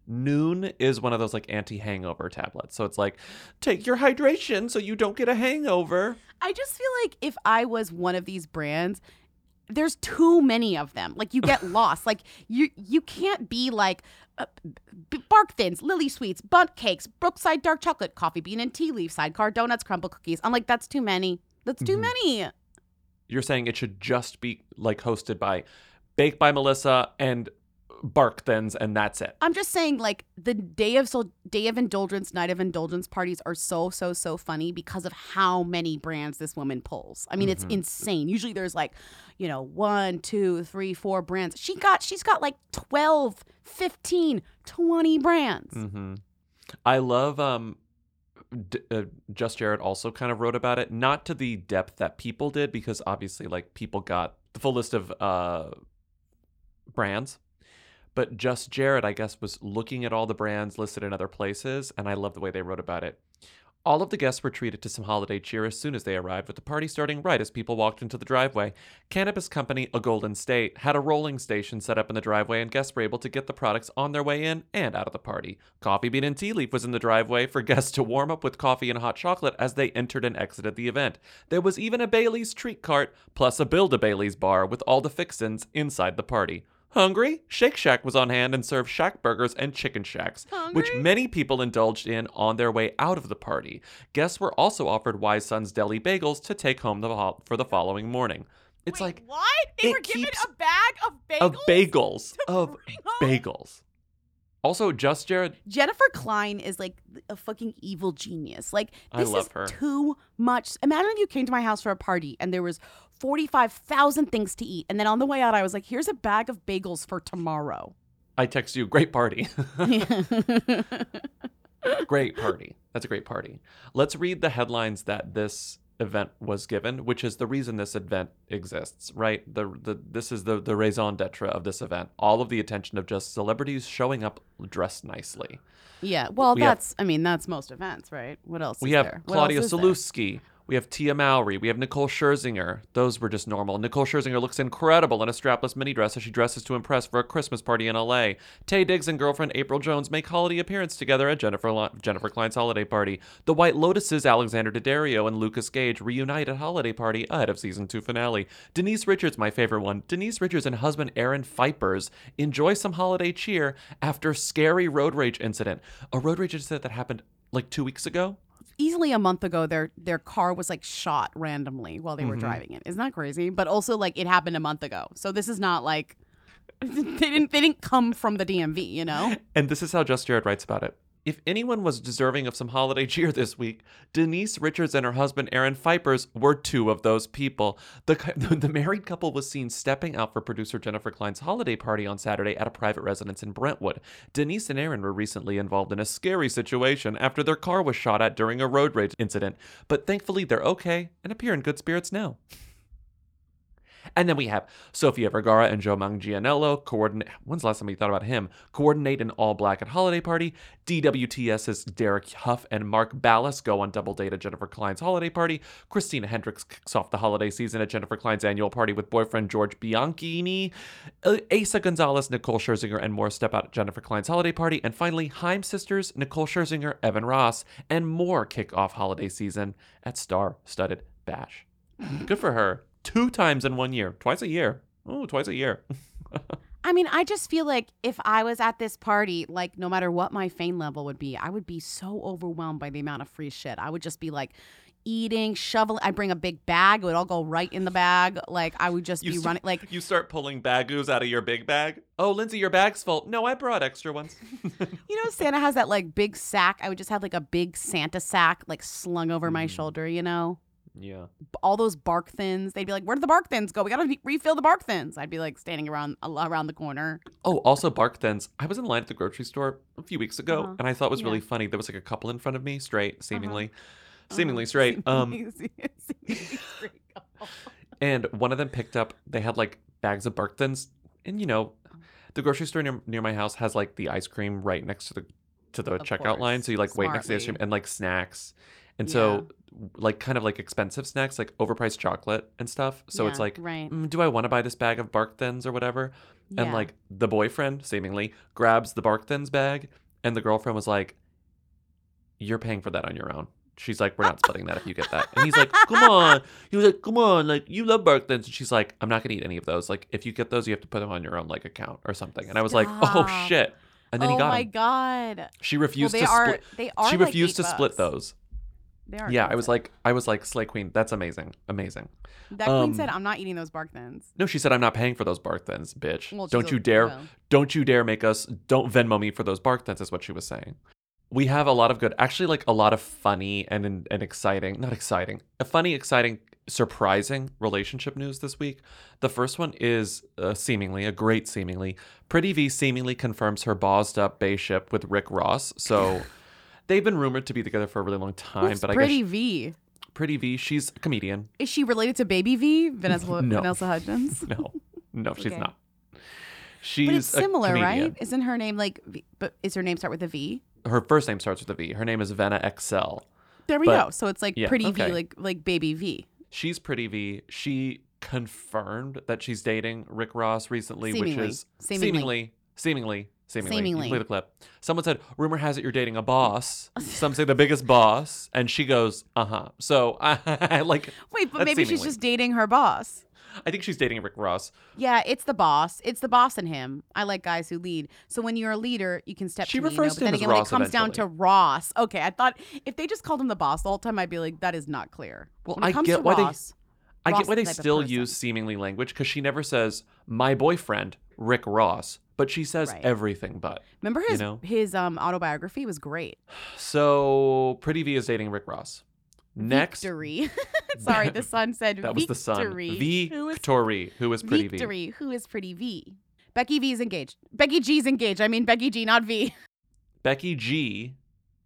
Speaker 4: Nuun is one of those like anti-hangover tablets. So it's like, take your hydration so you don't get a hangover.
Speaker 5: I just feel like if I was one of these brands, there's too many of them. Like you get lost. Like you you can't be like uh, bark thins, lily sweets, bundt cakes, Brookside dark chocolate, coffee bean and tea leaf, sidecar donuts, Crumbl cookies. I'm like that's too many. That's too
Speaker 4: Mhm.
Speaker 5: many.
Speaker 4: You're saying it should just be like hosted by Baked by Melissa and Bark Thins, and that's it.
Speaker 5: I'm just saying, like the day of so day of indulgence, night of indulgence parties are so so so funny because of how many brands this woman pulls. I mean, it's
Speaker 4: Mhm.
Speaker 5: insane. Usually there's like, you know, one, two, three, four brands. She got she's got like 12, 15, 20 brands.
Speaker 4: hmm I love um D- uh, Just Jared also kind of wrote about it, not to the depth that people did, because obviously, like people got the full list of uh brands, but Just Jared, I guess, was looking at all the brands listed in other places, and I love the way they wrote about it. All of the guests were treated to some holiday cheer as soon as they arrived, with the party starting right as people walked into the driveway. Cannabis company A Golden State had a rolling station set up in the driveway, and guests were able to get the products on their way in and out of the party. Coffee Bean and Tea Leaf was in the driveway for guests to warm up with coffee and hot chocolate as they entered and exited the event. There was even a Bailey's treat cart, plus a Build a Bailey's bar with all the fixins inside the party. Hungry? Shake Shack was on hand and served Shack burgers and chicken shacks, which many people indulged in on their way out of the party. Guests were also offered Wise Sons Deli bagels to take home the, fo- for the following morning. It's like
Speaker 5: What? They
Speaker 4: It
Speaker 5: were given a bag of bagels.
Speaker 4: of bagels, of bagels. Also, Just Jared,
Speaker 5: Jennifer Klein is like a fucking evil genius. Like
Speaker 4: I
Speaker 5: this
Speaker 4: love
Speaker 5: is
Speaker 4: her.
Speaker 5: too much. Imagine if you came to my house for a party and there was 45,000 things to eat and then on the way out I was like, "Here's a bag of bagels for tomorrow."
Speaker 4: I text you, great party. great party. That's a great party. Let's read the headlines that this event was given, which is the reason this event exists, right? The the this is the the raison d'etre of this event. All of the attention of just celebrities showing up dressed nicely.
Speaker 5: Yeah. Well,
Speaker 4: We have-
Speaker 5: that's I mean, that's most events, right? What else
Speaker 4: We have
Speaker 5: there?
Speaker 4: Claudia? Sulewski. We have Tia Mowry. We have Nicole Scherzinger. Those were just normal. Nicole Scherzinger looks incredible in a strapless mini dress as she dresses to impress for a Christmas party in LA. Taye Diggs and girlfriend Apryl Jones make holiday appearance together at Jennifer Li- Jennifer Klein's holiday party. The White Lotuses Alexander Daddario and Lucas Gage reunite at holiday party ahead of season two finale. Denise Richards, my favorite one. Denise Richards and husband Aaron Phypers enjoy some holiday cheer after scary road rage incident. A road rage incident that happened like two weeks ago.
Speaker 5: Easily a month ago their their car was like shot randomly while they were
Speaker 4: Mhm.
Speaker 5: driving it. Isn't that crazy? But also like it happened a month ago. So this is not like they didn't they didn't come from the DMV, you know?
Speaker 4: And this is how Just Jared writes about it. If anyone was deserving of some holiday cheer this week, Denise Richards and her husband Aaron Phypers were two of those people. The, the married couple was seen stepping out for producer Jennifer Klein's holiday party on Saturday at a private residence in Brentwood. Denise and Aaron were recently involved in a scary situation after their car was shot at during a road rage incident, but thankfully they're okay and appear in good spirits now. And then we have Sofia Vergara and Joe Manganiello coordinate. When's the last time you thought about him? Coordinate an all black at holiday party. DWTS's Derek Hough and Mark Ballas go on double date at Jennifer Klein's holiday party. Christina Hendricks kicks off the holiday season at Jennifer Klein's annual party with boyfriend George Bianchini. Eiza Gonzalez, Nicole Scherzinger, and more step out at Jennifer Klein's holiday party. And finally, Haim sisters, Nicole Scherzinger, Evan Ross, and more kick off holiday season at Star Studded Bash. Good for her. Two times in one year. Twice a year. Oh, twice a year.
Speaker 5: I mean, I just feel like if I was at this party, like no matter what my fame level would be, I would be so overwhelmed by the amount of free shit. I would just be like eating, shoveling. I'd bring a big bag. It would all go right in the bag. Like I would just
Speaker 4: You
Speaker 5: be
Speaker 4: st-
Speaker 5: running. Like
Speaker 4: you start pulling bagoos out of your big bag. Oh, Lindsay, your bag's full. No, I brought extra ones.
Speaker 5: you know, Santa has that like big sack. I would just have like a big Santa sack like slung over my mm. shoulder. You know.
Speaker 4: Yeah.
Speaker 5: all those bark thins. They'd be like, "Where did the bark thins go? We gotta re- refill the bark thins." I'd be like standing around around the corner.
Speaker 4: Oh, also bark thins. I was in line at the grocery store a few weeks ago,
Speaker 5: Uh-huh.
Speaker 4: and I thought it was really funny. There was like a couple in front of me, straight, seemingly,
Speaker 5: Uh-huh.
Speaker 4: seemingly straight. Um, and one of them picked up. They had like bags of bark thins, and you know, the grocery store near, near my house has like the ice cream right next to the to the
Speaker 5: Of
Speaker 4: checkout line. So you like wait next to the ice cream and like snacks, and so like kind of like expensive snacks, like overpriced chocolate and stuff. So it's like,
Speaker 5: right.
Speaker 4: "Mm, do I want to buy this bag of bark thins or whatever? And
Speaker 5: Yeah.
Speaker 4: like the boyfriend seemingly grabs the bark thins bag, and the girlfriend was like, "You're paying for that on your own." She's like, "We're not splitting that if you get that." And he's like, "Come on." He was like, "Come on, like you love bark thins." And she's like, "I'm not gonna eat any of those. Like if you get those, you have to put them on your own like account or something." And I was like, "Oh shit!" And then
Speaker 5: oh
Speaker 4: he got Oh
Speaker 5: my
Speaker 4: him.
Speaker 5: god.
Speaker 4: She refused
Speaker 5: they
Speaker 4: to
Speaker 5: are-
Speaker 4: split.
Speaker 5: they are
Speaker 4: She
Speaker 5: like
Speaker 4: refused
Speaker 5: eight
Speaker 4: to split those.
Speaker 5: They are.
Speaker 4: Yeah, I was like, I was like, Slay Queen, that's amazing, amazing.
Speaker 5: That queen
Speaker 4: Um,
Speaker 5: said, "I'm not eating those bark thins."
Speaker 4: No, she said, I'm not paying for those bark thins, bitch.
Speaker 5: Well,
Speaker 4: don't you dare,
Speaker 5: well.
Speaker 4: don't you dare make us, don't Venmo me for those bark thins, is what she was saying. We have a lot of good, actually, like a lot of funny and, and exciting, not exciting, a funny, exciting, surprising relationship news this week. The first one is uh, seemingly, a great seemingly. Pretty V seemingly confirms her bossed up bay ship with Rick Ross. So they've been rumored to be together for a really long time,
Speaker 5: Who's
Speaker 4: but I guess
Speaker 5: Pretty
Speaker 4: guess
Speaker 5: V?
Speaker 4: Pretty V, she's a comedian.
Speaker 5: Is she related to Baby V, Vanessa,
Speaker 4: No.
Speaker 5: Vanessa Hudgens?
Speaker 4: No, no, she's
Speaker 5: Okay.
Speaker 4: not. She's
Speaker 5: but it's
Speaker 4: a
Speaker 5: similar,
Speaker 4: comedian.
Speaker 5: right? Isn't her name like? V- but is her name start with a V?
Speaker 4: Her first name starts with a V. Her name is Venna XL.
Speaker 5: There we
Speaker 4: But-
Speaker 5: go. So it's like
Speaker 4: yeah,
Speaker 5: Pretty
Speaker 4: okay.
Speaker 5: V, like like Baby V.
Speaker 4: She's Pretty V. She confirmed that she's dating Rick Ross recently, which
Speaker 5: Seemingly.
Speaker 4: is
Speaker 5: Seemingly.
Speaker 4: seemingly, seemingly, seemingly. You
Speaker 5: Seemingly.
Speaker 4: play the clip. Someone said, "Rumor has it you're dating a boss." Some say the biggest boss, and she goes, "Uh huh." So I, like.
Speaker 5: Wait, but
Speaker 4: that's
Speaker 5: maybe she's
Speaker 4: seemingly.
Speaker 5: just dating her boss.
Speaker 4: I think she's dating Rick Ross.
Speaker 5: Yeah, it's the boss. It's the boss in him. I like guys who lead. So when you're a leader, you can step.
Speaker 4: She
Speaker 5: to me, you know?
Speaker 4: refers
Speaker 5: But
Speaker 4: to
Speaker 5: then
Speaker 4: him as
Speaker 5: again, when
Speaker 4: Ross
Speaker 5: it comes down to
Speaker 4: eventually.
Speaker 5: Ross, okay, I thought if they just called him the boss the whole time, I'd be like, that is not clear.
Speaker 4: Well,
Speaker 5: when it
Speaker 4: I
Speaker 5: comes
Speaker 4: get
Speaker 5: to
Speaker 4: why
Speaker 5: Ross,
Speaker 4: they. I get why they
Speaker 5: the type of
Speaker 4: still use seemingly language because she never says my boyfriend Rick Ross, but she says
Speaker 5: Right.
Speaker 4: everything but.
Speaker 5: Remember his
Speaker 4: you know?
Speaker 5: his um autobiography was great.
Speaker 4: So Pretty V is dating Rick Ross. Next,
Speaker 5: Victory. Sorry, the son said
Speaker 4: that was the son.
Speaker 5: Victory. Who is
Speaker 4: Victory, Pretty V.
Speaker 5: Victory? Who is Pretty V? Becky V is engaged. Becky G is engaged. I mean Becky G, not V.
Speaker 4: Becky G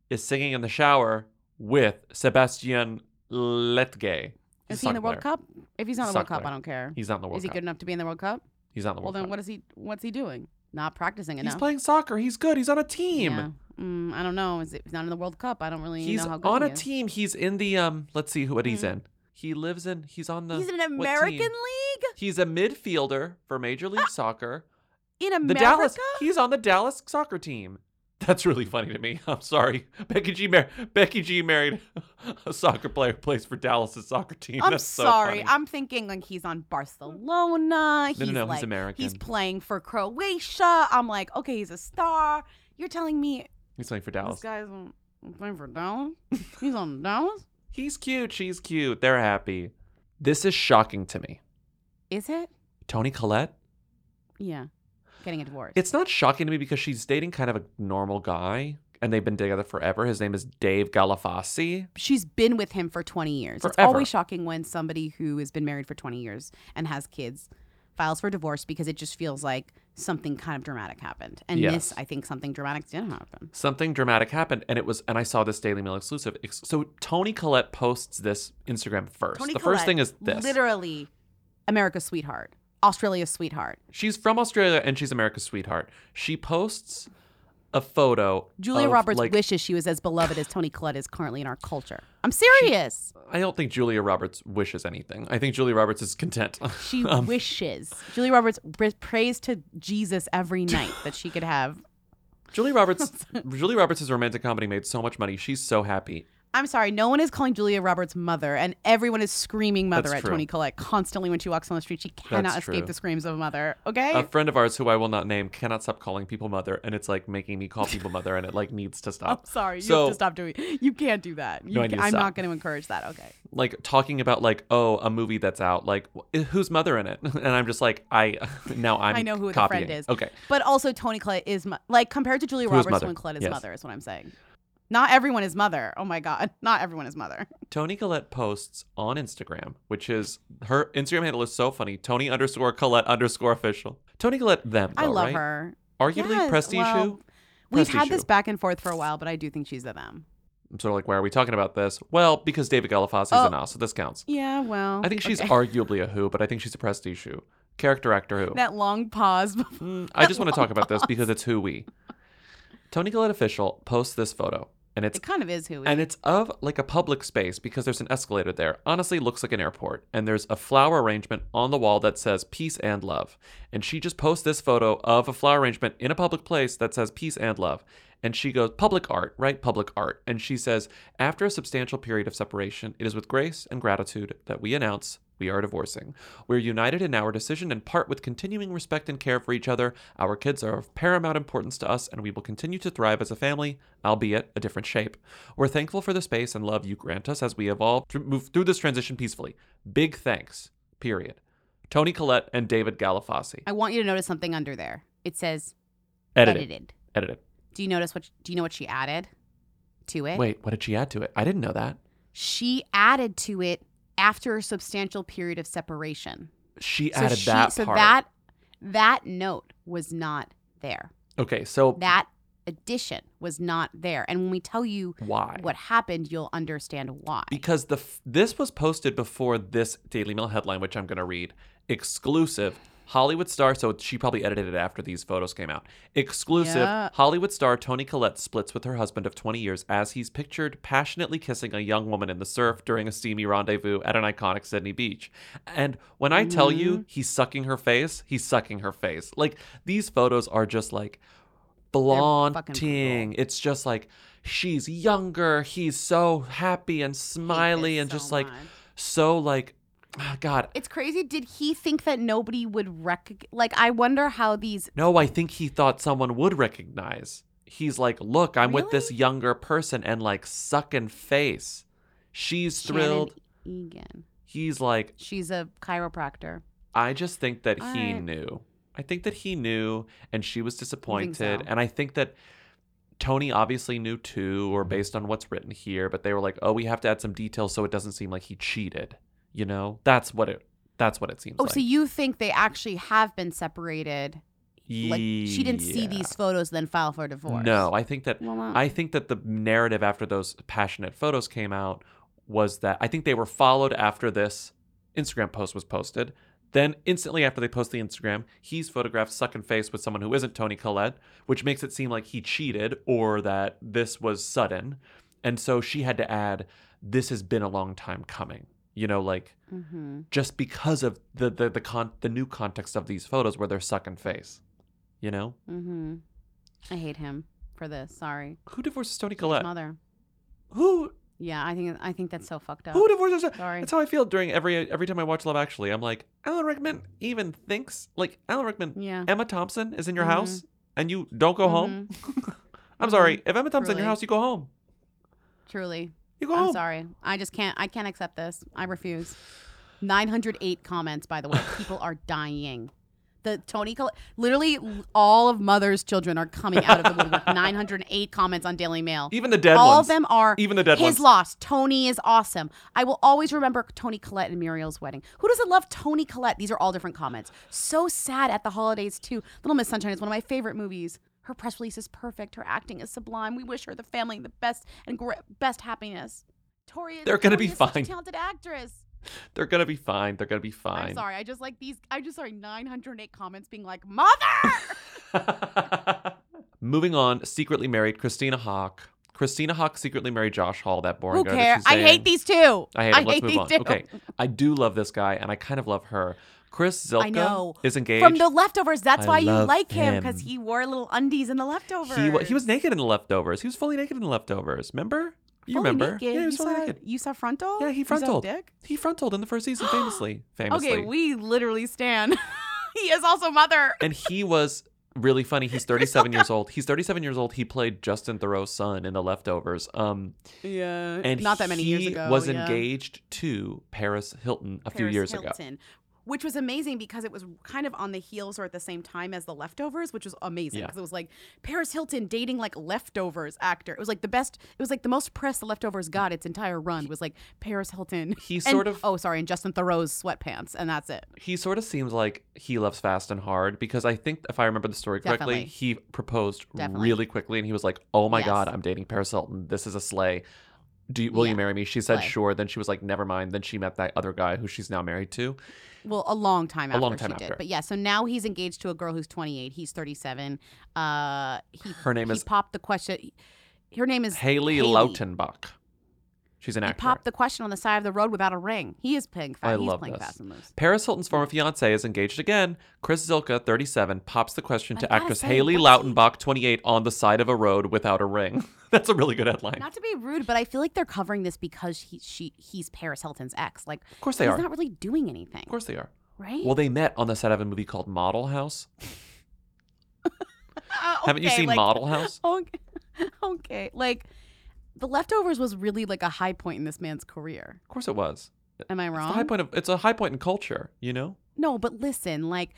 Speaker 4: is singing in the shower with Sebastian Lletget.
Speaker 5: Is he in the World Cup? If he's not in the World Cup,
Speaker 4: player.
Speaker 5: I don't care.
Speaker 4: He's not in the World Cup.
Speaker 5: Is he
Speaker 4: Cup.
Speaker 5: good enough to be in the World Cup?
Speaker 4: He's not in the World Cup.
Speaker 5: Well,
Speaker 4: World
Speaker 5: then what is he? What's he doing? Not practicing enough.
Speaker 4: He's playing soccer. He's good. He's on a team.
Speaker 5: Yeah. Mm, I don't know. Is it, he's not in the World Cup? I don't really
Speaker 4: He's
Speaker 5: know how good
Speaker 4: on
Speaker 5: he
Speaker 4: a
Speaker 5: is.
Speaker 4: team. He's in the um. Let's see who what he's in. He lives in. He's on the.
Speaker 5: He's in an
Speaker 4: what
Speaker 5: American
Speaker 4: team?
Speaker 5: League
Speaker 4: He's a midfielder for Major League Soccer.
Speaker 5: in America.
Speaker 4: The Dallas. He's on the Dallas soccer team. That's really funny to me. I'm sorry. Becky G. Mar- Becky G. married a soccer player who plays for Dallas's soccer team.
Speaker 5: I'm
Speaker 4: That's
Speaker 5: sorry.
Speaker 4: funny.
Speaker 5: I'm thinking like he's on Barcelona. He's
Speaker 4: no, no, he's
Speaker 5: like,
Speaker 4: American.
Speaker 5: He's playing for Croatia. I'm like, okay, he's a star. You're telling me
Speaker 4: He's playing for Dallas.
Speaker 5: this guy's on, playing for Dallas? he's on Dallas?
Speaker 4: He's cute. She's cute. They're happy. This is shocking to me.
Speaker 5: Is it?
Speaker 4: Toni Collette.
Speaker 5: Yeah. Getting a divorce.
Speaker 4: It's not shocking to me because she's dating kind of a normal guy, and they've been together forever. His name is Dave Galafassi.
Speaker 5: She's been with him for 20 years.
Speaker 4: Forever.
Speaker 5: It's always shocking when somebody who has been married for 20 years and has kids files for divorce because it just feels like something kind of dramatic happened. And
Speaker 4: Yes.
Speaker 5: this, I think something dramatic did happen.
Speaker 4: Something dramatic happened, and it was, and I saw this Daily Mail exclusive. So Toni Collette posts this Instagram first.
Speaker 5: Toni
Speaker 4: the first thing is this.
Speaker 5: Literally America's sweetheart, Australia's sweetheart.
Speaker 4: She's from Australia and she's America's sweetheart. She posts a photo.
Speaker 5: Julia
Speaker 4: of,
Speaker 5: Roberts
Speaker 4: like,
Speaker 5: wishes she was as beloved as Toni Collette is currently in our culture. I'm serious.
Speaker 4: I don't think Julia Roberts wishes anything. I think Julia Roberts is content.
Speaker 5: She
Speaker 4: Um,
Speaker 5: wishes. Julia Roberts prays to Jesus every night that she could have.
Speaker 4: Julia Roberts. Julia Roberts' romantic comedy made so much money. She's so happy.
Speaker 5: I'm sorry, no one is calling Julia Roberts mother, and everyone is screaming mother
Speaker 4: That's
Speaker 5: at
Speaker 4: true.
Speaker 5: Toni Collette constantly when she walks on the street. She cannot
Speaker 4: That's
Speaker 5: escape
Speaker 4: true.
Speaker 5: the screams of a mother. Okay.
Speaker 4: A friend of ours who I will not name cannot stop calling people mother, and it's like making me call people mother, and it like needs to stop.
Speaker 5: I'm sorry. You have to stop doing. You can't do that. You
Speaker 4: No, I need to
Speaker 5: I'm
Speaker 4: stop.
Speaker 5: not going to encourage that. Okay.
Speaker 4: like talking about like oh a movie that's out like wh- who's mother in it and i'm just like i now i'm
Speaker 5: i know who the
Speaker 4: copying.
Speaker 5: friend is.
Speaker 4: okay
Speaker 5: But also Toni Collette is like compared to Julia Roberts,
Speaker 4: mother?
Speaker 5: Toni Collette is
Speaker 4: Yes.
Speaker 5: mother is what I'm saying. Not everyone is mother. Oh my god, not everyone is mother.
Speaker 4: toni collette posts on instagram which is her instagram handle is so funny toni underscore collette underscore official toni collette them
Speaker 5: I
Speaker 4: though,
Speaker 5: love
Speaker 4: right?
Speaker 5: her.
Speaker 4: arguably
Speaker 5: Yes,
Speaker 4: prestige
Speaker 5: well,
Speaker 4: shoe
Speaker 5: We've had this back and forth for a while, but I do think she's a them.
Speaker 4: i'm sort of like why are we talking about this well because david galifianakis
Speaker 5: Oh.
Speaker 4: is an us so this counts
Speaker 5: Yeah, well,
Speaker 4: i think she's
Speaker 5: okay.
Speaker 4: arguably a who but i think she's a prestige shoe character actor who
Speaker 5: that long pause.
Speaker 4: Hmm, I just want to talk about this because it's who we. Toni Collette official posts this photo, and it's
Speaker 5: It kind of is who we.
Speaker 4: and it's of like a public space because there's an escalator there. Honestly, looks like an airport, and there's a flower arrangement on the wall that says peace and love. And she just posts this photo of a flower arrangement in a public place that says peace and love. And she goes, public art, right? Public art. And she says, after a substantial period of separation, it is with grace and gratitude that we announce we are divorcing. We're united in our decision and part with continuing respect and care for each other. Our kids are of paramount importance to us, and we will continue to thrive as a family, albeit a different shape. We're thankful for the space and love you grant us as we evolve to move through this transition peacefully. Big thanks. Period. Toni Collette and David Galafassi.
Speaker 5: I want you to notice something under there. It says
Speaker 4: Edited.
Speaker 5: edited.
Speaker 4: Edited.
Speaker 5: Do you notice what? Do you know what she added to it?
Speaker 4: Wait, what did she add to it? I didn't know that.
Speaker 5: She added to it after a substantial period of separation.
Speaker 4: She
Speaker 5: So
Speaker 4: added
Speaker 5: she-
Speaker 4: that
Speaker 5: So
Speaker 4: part.
Speaker 5: that that note was not there.
Speaker 4: okay, so
Speaker 5: That addition was not there. And when we tell you
Speaker 4: Why?
Speaker 5: what happened, you'll understand why.
Speaker 4: because the f- this was posted before this Daily Mail headline, which I'm going to read. Exclusive. Hollywood star, so she probably edited it after these photos came out. Exclusive
Speaker 5: Yeah.
Speaker 4: Hollywood star Toni Collette splits with her husband of 20 years as he's pictured passionately kissing a young woman in the surf during a steamy rendezvous at an iconic Sydney beach. And when I tell
Speaker 5: Mm-hmm.
Speaker 4: you he's sucking her face, he's sucking her face. Like these photos are just like flaunting. It's just like she's younger, he's so happy and smiley and just like so like ah, God,
Speaker 5: it's crazy. Did he think that nobody would recognize? Like, I wonder how these.
Speaker 4: No, I think he thought someone would recognize. He's like, look, I'm with this younger person and like sucking face. She's thrilled.
Speaker 5: Shannon Egan.
Speaker 4: He's like,
Speaker 5: She's a chiropractor.
Speaker 4: I just think that he knew. I think that he knew and she was disappointed.
Speaker 5: so?
Speaker 4: And I think that Toni obviously knew too, or based on what's written here, but they were like, oh, we have to add some details so it doesn't seem like he cheated. You know? That's what it that's what it seems
Speaker 5: Oh,
Speaker 4: like.
Speaker 5: so you think they actually have been separated? Like she didn't see these photos, then file for divorce.
Speaker 4: No, I think that
Speaker 5: Well,
Speaker 4: I think that the narrative after those passionate photos came out was that I think they were followed after this Instagram post was posted. Then instantly after they post the Instagram, he's photographed sucking face with someone who isn't Toni Collette, which makes it seem like he cheated or that this was sudden. And so she had to add, "This has been a long time coming." You know, like
Speaker 5: Mhm.
Speaker 4: just because of the the the con the new context of these photos where they're sucking face. You know,
Speaker 5: Mm-hmm. I hate him for this. Sorry.
Speaker 4: who divorces Toni
Speaker 5: His
Speaker 4: Collette?
Speaker 5: mother.
Speaker 4: Who
Speaker 5: Yeah, I think I think that's so fucked up.
Speaker 4: Who divorces?
Speaker 5: Sorry.
Speaker 4: That's how I feel during every every time I watch Love Actually. I'm like, Alan Rickman even thinks like Alan Rickman.
Speaker 5: Yeah.
Speaker 4: Emma Thompson is in your
Speaker 5: Mhm.
Speaker 4: house and you don't go home. I'm sorry. If Emma Thompson's in your house, you go home.
Speaker 5: Truly.
Speaker 4: You go
Speaker 5: I'm
Speaker 4: home.
Speaker 5: sorry. I just can't. I can't accept this. I refuse. 908 comments, by the way. People are dying. The Toni, Coll- literally all of Mother's children are coming out of the woodwork. 908 comments on Daily Mail.
Speaker 4: Even the dead
Speaker 5: all
Speaker 4: ones.
Speaker 5: of them are
Speaker 4: Even the dead
Speaker 5: his
Speaker 4: ones.
Speaker 5: loss. Toni is awesome. I will always remember Toni Collette and Muriel's wedding. Who doesn't love Toni Collette? These are all different comments. So sad at the holidays too. Little Miss Sunshine is one of my favorite movies. Her press release is perfect. Her acting is sublime. We wish her the family the best and gr- best happiness. Tori is
Speaker 4: They're gonna be
Speaker 5: is such a
Speaker 4: fine.
Speaker 5: talented actress.
Speaker 4: They're gonna be fine. They're gonna be fine.
Speaker 5: I'm sorry. I just like these. I just sorry 908 comments being like, "Mother."
Speaker 4: Moving on, secretly married Christina Haack. Christina Haack secretly married Josh Hall. That boring
Speaker 5: Who cares? I hate these two.
Speaker 4: I hate
Speaker 5: I
Speaker 4: him. Let's
Speaker 5: hate
Speaker 4: move
Speaker 5: these
Speaker 4: on.
Speaker 5: two.
Speaker 4: Okay, I do love this guy, and I kind of love her. Chris Zylka
Speaker 5: I know.
Speaker 4: is engaged.
Speaker 5: From the leftovers. That's
Speaker 4: I
Speaker 5: why you
Speaker 4: love
Speaker 5: like him because he wore little undies in the leftovers.
Speaker 4: he, wa- he was naked in the leftovers. He was fully naked in the leftovers. Remember? You
Speaker 5: Fully
Speaker 4: remember?
Speaker 5: Naked.
Speaker 4: Yeah, he was
Speaker 5: you
Speaker 4: fully
Speaker 5: saw,
Speaker 4: naked.
Speaker 5: You saw frontal?
Speaker 4: Yeah, he
Speaker 5: You saw
Speaker 4: frontaled.
Speaker 5: dick?
Speaker 4: He frontaled in the first season, famously. Famously.
Speaker 5: Okay, we literally stand. he is also mother.
Speaker 4: and he was really funny. He's 37 years old. He's 37 years old. He played Justin Theroux's son in The Leftovers. Um,
Speaker 5: Yeah,
Speaker 4: and
Speaker 5: not that many
Speaker 4: he
Speaker 5: years ago.
Speaker 4: was
Speaker 5: yeah.
Speaker 4: engaged to Paris Hilton a few
Speaker 5: Paris
Speaker 4: years ago.
Speaker 5: Hilton, Which was amazing because it was kind of on the heels or at the same time as The Leftovers, which was amazing
Speaker 4: Yeah.
Speaker 5: because it was like Paris Hilton dating like Leftovers actor. It was like the best. It was like the most press The Leftovers got its entire run was like Paris Hilton.
Speaker 4: He
Speaker 5: and-
Speaker 4: sort of-
Speaker 5: oh sorry, and Justin Theroux's sweatpants, and that's it.
Speaker 4: He sort of seems like he loves fast and hard because I think if I remember the story correctly,
Speaker 5: Definitely.
Speaker 4: he proposed
Speaker 5: Definitely.
Speaker 4: really quickly and he was like, "Oh my
Speaker 5: Yes.
Speaker 4: god, I'm dating Paris Hilton. This is a sleigh. Do you, will
Speaker 5: Yeah.
Speaker 4: you marry me?" She said,
Speaker 5: Slay.
Speaker 4: "Sure." Then she was like, "Never mind." Then she met that other guy who she's now married to.
Speaker 5: Well, a long time
Speaker 4: A
Speaker 5: after
Speaker 4: long time
Speaker 5: she
Speaker 4: after.
Speaker 5: did. But yeah, so now he's engaged to a girl who's 28. He's 37. Uh, he,
Speaker 4: Her name
Speaker 5: he
Speaker 4: is-
Speaker 5: popped the question. Her name is
Speaker 4: Haley, Lautenbach. She's an
Speaker 5: He
Speaker 4: actor.
Speaker 5: popped the question on the side of the road without a ring. He is playing fast.
Speaker 4: I
Speaker 5: he's
Speaker 4: love
Speaker 5: playing
Speaker 4: this.
Speaker 5: fast and loose.
Speaker 4: Paris Hilton's former fiance is engaged again. Chris Zylka, 37, pops the question
Speaker 5: I
Speaker 4: to
Speaker 5: gotta
Speaker 4: actress
Speaker 5: say,
Speaker 4: Haley
Speaker 5: what's he-
Speaker 4: Lautenbach, 28, on the side of a road without a ring. That's a really good headline.
Speaker 5: Not to be rude, but I feel like they're covering this because he, she, he's Paris Hilton's ex. Like, of
Speaker 4: course they
Speaker 5: he's
Speaker 4: are.
Speaker 5: not really doing anything.
Speaker 4: Of course they are.
Speaker 5: Right?
Speaker 4: Well, they met on the set of a movie called Model House. Haven't you
Speaker 5: Okay,
Speaker 4: seen
Speaker 5: like-
Speaker 4: Model House?
Speaker 5: Okay. okay. Like, The Leftovers was really like a high point in this man's career.
Speaker 4: Of course it was.
Speaker 5: Am I
Speaker 4: wrong? It's,
Speaker 5: wrong?
Speaker 4: high point of, it's a high point in culture, you know?
Speaker 5: No, but listen, like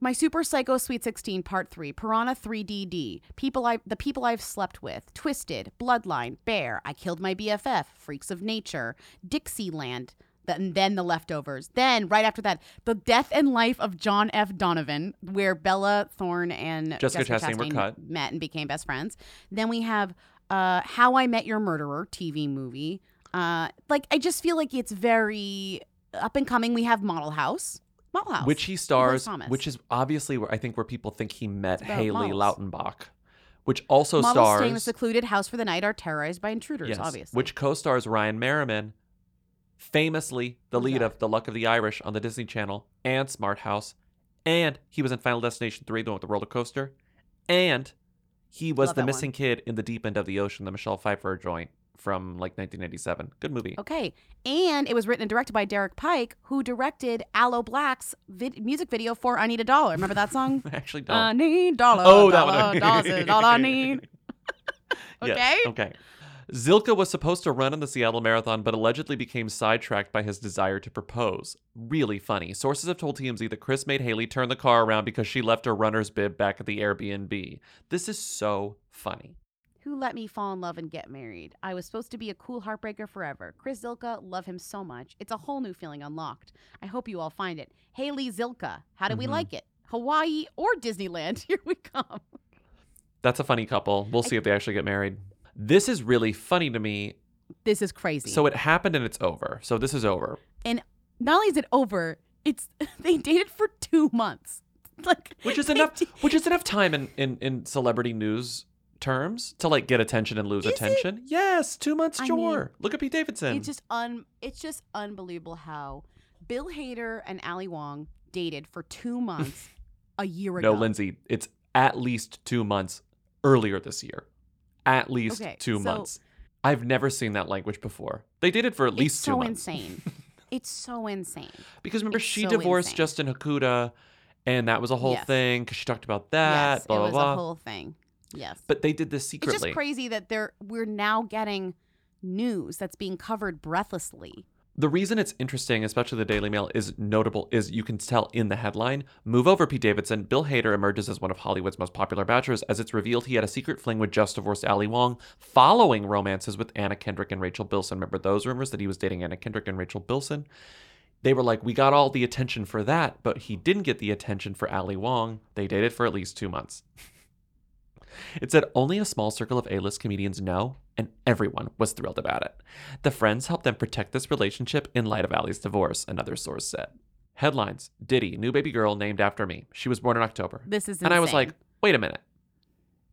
Speaker 5: my Super Psycho Sweet 16 Part 3, Piranha 3DD, People I The People I've Slept With, Twisted, Bloodline, Bear, I Killed My BFF, Freaks of Nature, Dixieland, and then The Leftovers. Then right after that, The Death and Life of John F. Donovan, where Bella Thorne and
Speaker 4: Jessica Chastain were cut.
Speaker 5: met and became best friends. Then we have uh, How I Met Your Murderer TV movie. Uh, like I just feel like it's very up and coming. We have Model House. Model House.
Speaker 4: Which he stars, which is obviously where I think where people think he met Haley
Speaker 5: models.
Speaker 4: Lautenbach, which also
Speaker 5: Models
Speaker 4: stars.
Speaker 5: staying in a secluded house for the night are terrorized by intruders,
Speaker 4: Yes,
Speaker 5: obviously.
Speaker 4: Which co-stars Ryan Merriman, famously the lead of The Luck of the Irish on the Disney Channel and Smart House, and he was in Final Destination 3, the one with the roller coaster, and he was
Speaker 5: Love
Speaker 4: the
Speaker 5: that
Speaker 4: missing kid in The Deep End of the Ocean, the Michelle Pfeiffer joint from like 1997. Good movie.
Speaker 5: Okay. And it was written and directed by Derek Pike, who directed Aloe Blacc's vid- music video for I Need a Dollar. Remember that song?
Speaker 4: I actually don't.
Speaker 5: I need dollar.
Speaker 4: Oh, that
Speaker 5: dollar,
Speaker 4: one.
Speaker 5: Dollars is all I need.
Speaker 4: Yes,
Speaker 5: Okay.
Speaker 4: Zylka was supposed to run in the Seattle Marathon, but allegedly became sidetracked by his desire to propose. Really funny. Sources have told TMZ that Chris made Haley turn the car around because she left her runner's bib back at the Airbnb. This is so funny.
Speaker 5: Who let me fall in love and get married? I was supposed to be a cool heartbreaker forever. Chris Zylka, love him so much. It's a whole new feeling unlocked. I hope you all find it. Haley Zylka, how do we
Speaker 4: Mhm.
Speaker 5: like it? Hawaii or Disneyland? Here we come.
Speaker 4: That's a funny couple. We'll see if they actually get married. This is really funny to me.
Speaker 5: This is crazy.
Speaker 4: So it happened and it's over. So this is over.
Speaker 5: and not only is it over, it's they dated for two months. Like
Speaker 4: Which is enough which is enough time in, in, in celebrity news terms to like get attention and lose attention. Yes, two months,
Speaker 5: I
Speaker 4: sure.
Speaker 5: mean,
Speaker 4: Look at Pete Davidson.
Speaker 5: It's just un it's just unbelievable how Bill Hader and Ali Wong dated for two months a year ago.
Speaker 4: No, Lindsay, it's at least two months earlier this year. At least
Speaker 5: Okay,
Speaker 4: two
Speaker 5: so-
Speaker 4: months. I've never seen that language before. They dated for at least
Speaker 5: it's
Speaker 4: two
Speaker 5: so
Speaker 4: months.
Speaker 5: insane. it's so insane.
Speaker 4: Because remember,
Speaker 5: It's
Speaker 4: she
Speaker 5: so
Speaker 4: divorced
Speaker 5: insane.
Speaker 4: Justin Hakuta, and that was a whole
Speaker 5: Yes.
Speaker 4: thing because she talked about that.
Speaker 5: yes,
Speaker 4: blah
Speaker 5: it was
Speaker 4: blah.
Speaker 5: a whole thing. Yes.
Speaker 4: But they did this secretly.
Speaker 5: It's just crazy that they're we're now getting news that's being covered breathlessly.
Speaker 4: The reason it's interesting, especially the Daily Mail, is notable is you can tell in the headline Move over, Pete Davidson. Bill Hader emerges as one of Hollywood's most popular bachelors as it's revealed he had a secret fling with just divorced Ali Wong following romances with Anna Kendrick and Rachel Bilson. Remember those rumors that he was dating Anna Kendrick and Rachel Bilson? They were like, we got all the attention for that, but he didn't get the attention for Ali Wong. They dated for at least two months. It said only a small circle of A-list comedians know, and everyone was thrilled about it. The friends helped them protect this relationship in light of Ali's divorce, another source said. Headlines: Diddy, new baby girl named after me. She was born in October.
Speaker 5: This is
Speaker 4: And I was like, wait a minute.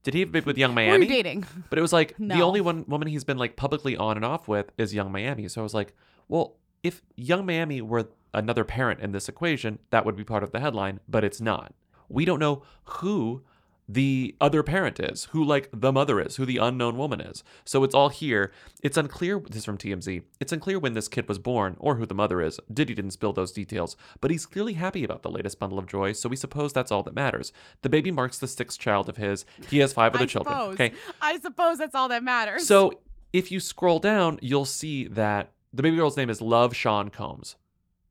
Speaker 4: Did he have a baby with
Speaker 5: Yung
Speaker 4: Miami?
Speaker 5: you dating?
Speaker 4: But it was like the only one woman he's been like publicly on and off with is Yung Miami. So I was like, well, if Yung Miami were another parent in this equation, that would be part of the headline, but it's not. We don't know who the other parent is, who like the mother is, who the unknown woman is. So it's all here. It's unclear. This is from TMZ. It's unclear when this kid was born or who the mother is. Diddy didn't spill those details, but he's clearly happy about the latest bundle of joy. So we suppose that's all that matters. The baby marks the sixth child of his. He has five other children.
Speaker 5: suppose.
Speaker 4: Okay,
Speaker 5: I suppose that's all that matters.
Speaker 4: so if you scroll down, you'll see that the baby girl's name is Love Sean Combs.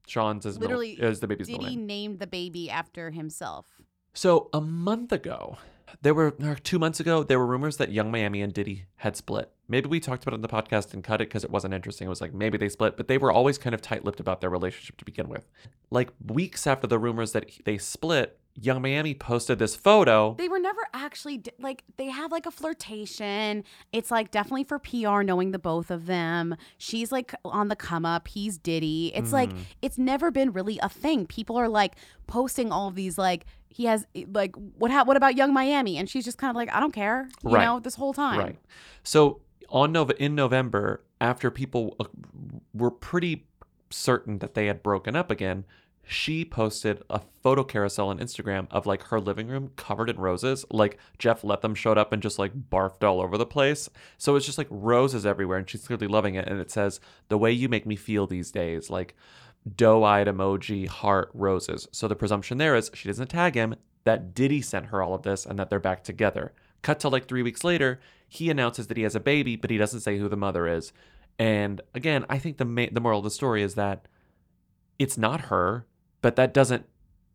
Speaker 4: Sean's middle-
Speaker 20: Literally,
Speaker 4: is the baby's
Speaker 20: Diddy
Speaker 4: middle name.
Speaker 20: named the baby after himself.
Speaker 4: So a month ago, there were or two months ago, there were rumors that Yung Miami and Diddy had split. Maybe we talked about it in the podcast and cut it because it wasn't interesting. It was like maybe they split, but they were always kind of tight-lipped about their relationship to begin with. Like weeks after the rumors that they split, Yung Miami posted this photo.
Speaker 5: They were never actually like they have like a flirtation. It's like definitely for PR knowing the both of them. She's like on the come up, he's Diddy. It's like
Speaker 4: Mm-hmm.
Speaker 21: Mhm.
Speaker 5: it's never been really a thing. People are like posting all of these like he has like what ha- what about Yung Miami and she's just kind of like I don't care, you
Speaker 4: Right.
Speaker 5: know, this whole time.
Speaker 4: Right. So on Nov- in November, after people uh, were pretty certain that they had broken up again, she posted a photo carousel on Instagram of like her living room covered in roses. Like Jeff Leatham showed up and just like barfed all over the place. So it's just like roses everywhere, and she's clearly loving it. And it says, "The way you make me feel these days," like doe-eyed emoji, heart, roses. So the presumption there is she doesn't tag him that Diddy sent her all of this and that they're back together. Cut to like three weeks later, he announces that he has a baby, but he doesn't say who the mother is. And again, I think the ma- the moral of the story is that it's not her, but that doesn't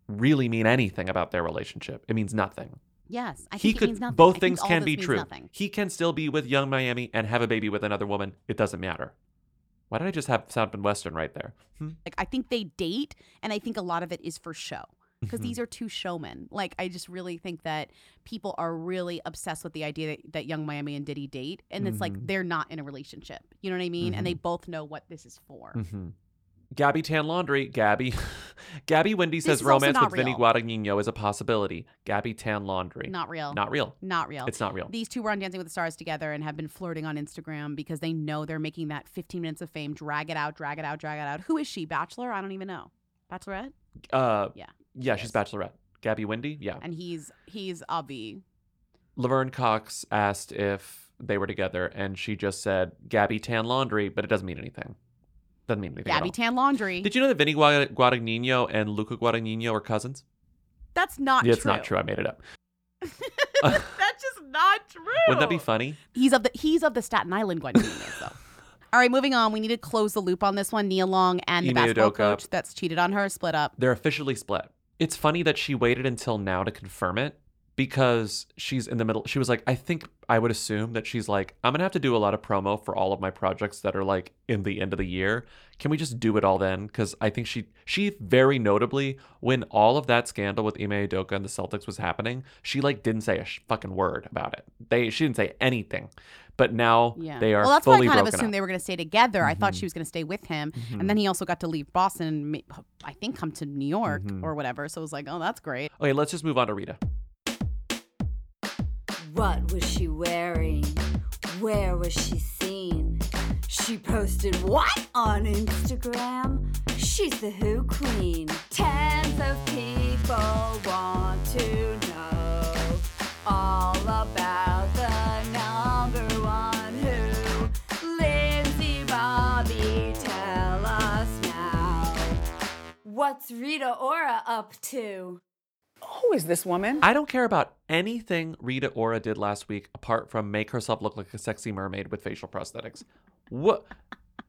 Speaker 4: really mean anything about their relationship. It means nothing.
Speaker 20: Yes, I
Speaker 4: he
Speaker 20: think
Speaker 4: could
Speaker 20: it means nothing.
Speaker 4: both
Speaker 20: I
Speaker 4: things can be true.
Speaker 20: nothing.
Speaker 4: He can still be with Yung Miami and have a baby with another woman. It doesn't matter. Why did I just have Sound and Western right there? Hmm?
Speaker 5: Like I think they date and I think a lot of it is for show. Because
Speaker 4: Mhm.
Speaker 5: these are two showmen. Like I just really think that people are really obsessed with the idea that, that Yung Miami and Diddy date, and it's like
Speaker 4: Mhm.
Speaker 5: they're not in a relationship. You know what I mean? And they
Speaker 4: Mhm.
Speaker 5: both know what this is for.
Speaker 4: Mm-hmm. Gabby Tan Laundry, Gabby. Gabby
Speaker 5: Windey
Speaker 4: says romance with Vinny. Guadagnino is a possibility. Gabby Tan Laundry.
Speaker 5: Not real.
Speaker 4: Not real.
Speaker 5: Not real.
Speaker 4: It's not real.
Speaker 5: These two were on Dancing with the Stars together and have been flirting on Instagram because they know they're making that 15 minutes of fame. Drag it out, drag it out, drag it out. Who is she? Bachelor? I don't even know. Bachelorette?
Speaker 4: Uh,
Speaker 5: Yeah.
Speaker 4: Yeah, she's Bachelorette. Gabby Windey? Yeah.
Speaker 5: And he's he's Avi.
Speaker 4: Laverne Cox asked if they were together, and she just said Gabby Tan Laundry, but it doesn't mean anything. Doesn't mean anything. at
Speaker 5: Gabby
Speaker 4: all.
Speaker 5: Tan Laundry.
Speaker 4: Did you know that Vinny Gua- Guadagnino and Luca Guadagnino are cousins?
Speaker 5: That's not
Speaker 4: yeah,
Speaker 5: true.
Speaker 4: it's not true. I made it up.
Speaker 5: That's just not true.
Speaker 4: Wouldn't that be funny?
Speaker 5: He's of the he's of the Staten Island Guadagnino, though. All right, moving on. We need to close the loop on this one. Nia Long and the
Speaker 4: Ime
Speaker 5: basketball
Speaker 4: Udoka.
Speaker 5: coach that's cheated on her split up.
Speaker 4: They're officially split. It's funny that she waited until now to confirm it because she's in the middle. She was like, I think I would assume that she's like, I'm going to have to do a lot of promo for all of my projects that are like in the end of the year. Can we just do it all then? Because I think she, she very notably, when all of that scandal with Ime Udoka and the Celtics was happening, she like didn't say a sh- fucking word about it. They, she didn't say anything. But now
Speaker 5: Yeah.
Speaker 4: they are
Speaker 5: well, that's why I kind of assumed
Speaker 4: up.
Speaker 5: they were going to stay together. I thought
Speaker 4: Mhm.
Speaker 5: she was going to stay with him,
Speaker 4: Mhm.
Speaker 5: and then he also got to leave Boston. and I think come to New York
Speaker 4: Mhm.
Speaker 5: or whatever. So it was like, oh, that's great.
Speaker 4: Okay, let's just move on to Rita.
Speaker 22: What was she wearing? Where was she seen? She posted what on Instagram? She's the Who Queen. Tens of people want to know all about the number one Who. Lindsay Bobby, tell us now. What's Rita Ora up to?
Speaker 23: Who is this woman?
Speaker 4: I don't care about anything Rita Ora did last week apart from make herself look like a sexy mermaid with facial prosthetics. What?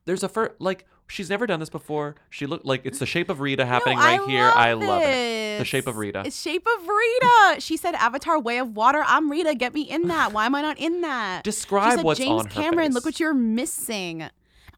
Speaker 4: There's a first, like, she's never done this before. She looked like it's the shape of Rita happening right here. I love it. The shape of Rita.
Speaker 5: It's Shape of Rita. She said, "Avatar: Way of Water." I'm Rita. Get me in that. Why am I not in that?
Speaker 4: Describe
Speaker 5: she said,
Speaker 4: what's
Speaker 5: James
Speaker 4: on her
Speaker 5: Cameron,
Speaker 4: face.
Speaker 5: look what you're missing.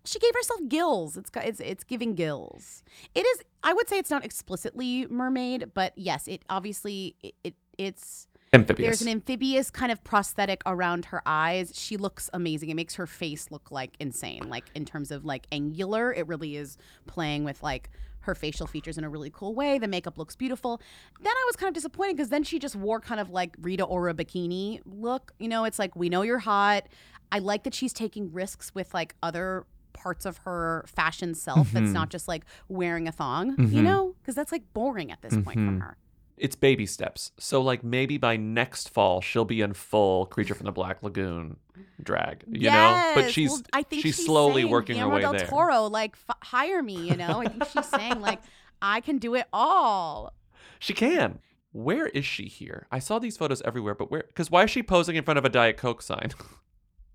Speaker 5: She gave herself gills. It's it's it's giving gills. It is. I would say it's not explicitly mermaid, but yes, it obviously it, it it's
Speaker 4: Amphibious.
Speaker 5: There's an amphibious kind of prosthetic around her eyes. She looks amazing. It makes her face look like insane. Like in terms of like angular, it really is playing with like her facial features in a really cool way. The makeup looks beautiful. Then I was kind of disappointed because then she just wore kind of like Rita Ora bikini look. You know, it's like we know you're hot. I like that she's taking risks with like other parts of her fashion self that's
Speaker 4: Mhm.
Speaker 5: not just like wearing a thong, you
Speaker 4: Mhm.
Speaker 5: know? Because that's like boring at this point from
Speaker 4: Mhm.
Speaker 5: her.
Speaker 4: It's baby steps. So like maybe by next fall she'll be in full Creature from the Black Lagoon drag. You know, but she's
Speaker 5: Well, I think
Speaker 4: she's, slowly
Speaker 5: saying,
Speaker 4: working her way
Speaker 5: del
Speaker 4: there.
Speaker 5: Toro, like f- hire me. You know, I think she's saying like I can do it all.
Speaker 4: She can. Where is she here? I saw these photos everywhere, but where? Because why is she posing in front of a Diet Coke sign?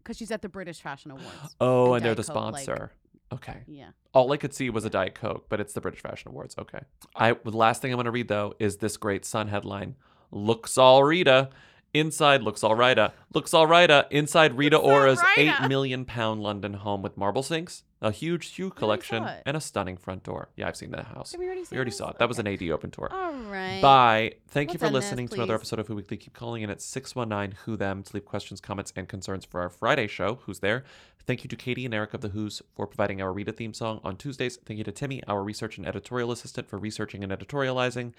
Speaker 5: Because she's at the British Fashion Awards.
Speaker 4: oh, and, they're
Speaker 5: Diet
Speaker 4: the
Speaker 5: Coke, like-
Speaker 4: sponsor. okay.
Speaker 5: Yeah.
Speaker 4: All I could see was a Diet Coke, but it's the British Fashion Awards. Okay. I the last thing I'm going to read though is this great Sun headline: "Looks all Rita." Inside looks all Rita. Uh, looks all uh, Rita. Inside Rita Ora's eight million pound London home with marble sinks, a huge shoe collection, and a stunning front door. Yeah, I've seen that house.
Speaker 5: Did we already
Speaker 4: We already saw it. That was an AD Open Door.
Speaker 5: All right.
Speaker 4: Bye. Thank you for
Speaker 5: end this,
Speaker 4: listening to another episode of Who Weekly. Keep calling in at 619 Who Them to leave questions, comments, and concerns for our Friday show. Who's there? Thank you to Katie and Eric of the Who's for providing our Rita theme song on Tuesdays. Thank you to Timmy, our research and editorial assistant, for researching and editorializing.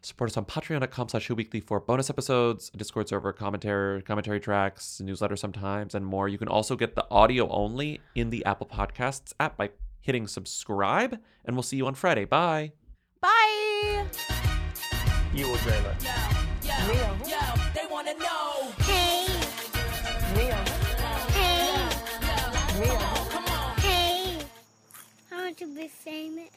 Speaker 4: Support us on patreon.com slash weekly for bonus episodes, Discord server, commentary, commentary tracks, newsletter sometimes, and more. You can also get the audio only in the Apple Podcasts app by hitting subscribe, and we'll see you on Friday. Bye.
Speaker 5: Bye.
Speaker 8: You will Jayla.
Speaker 24: They wanna know. Hey. Hey. Hey. Come on. Hey. I want to be famous.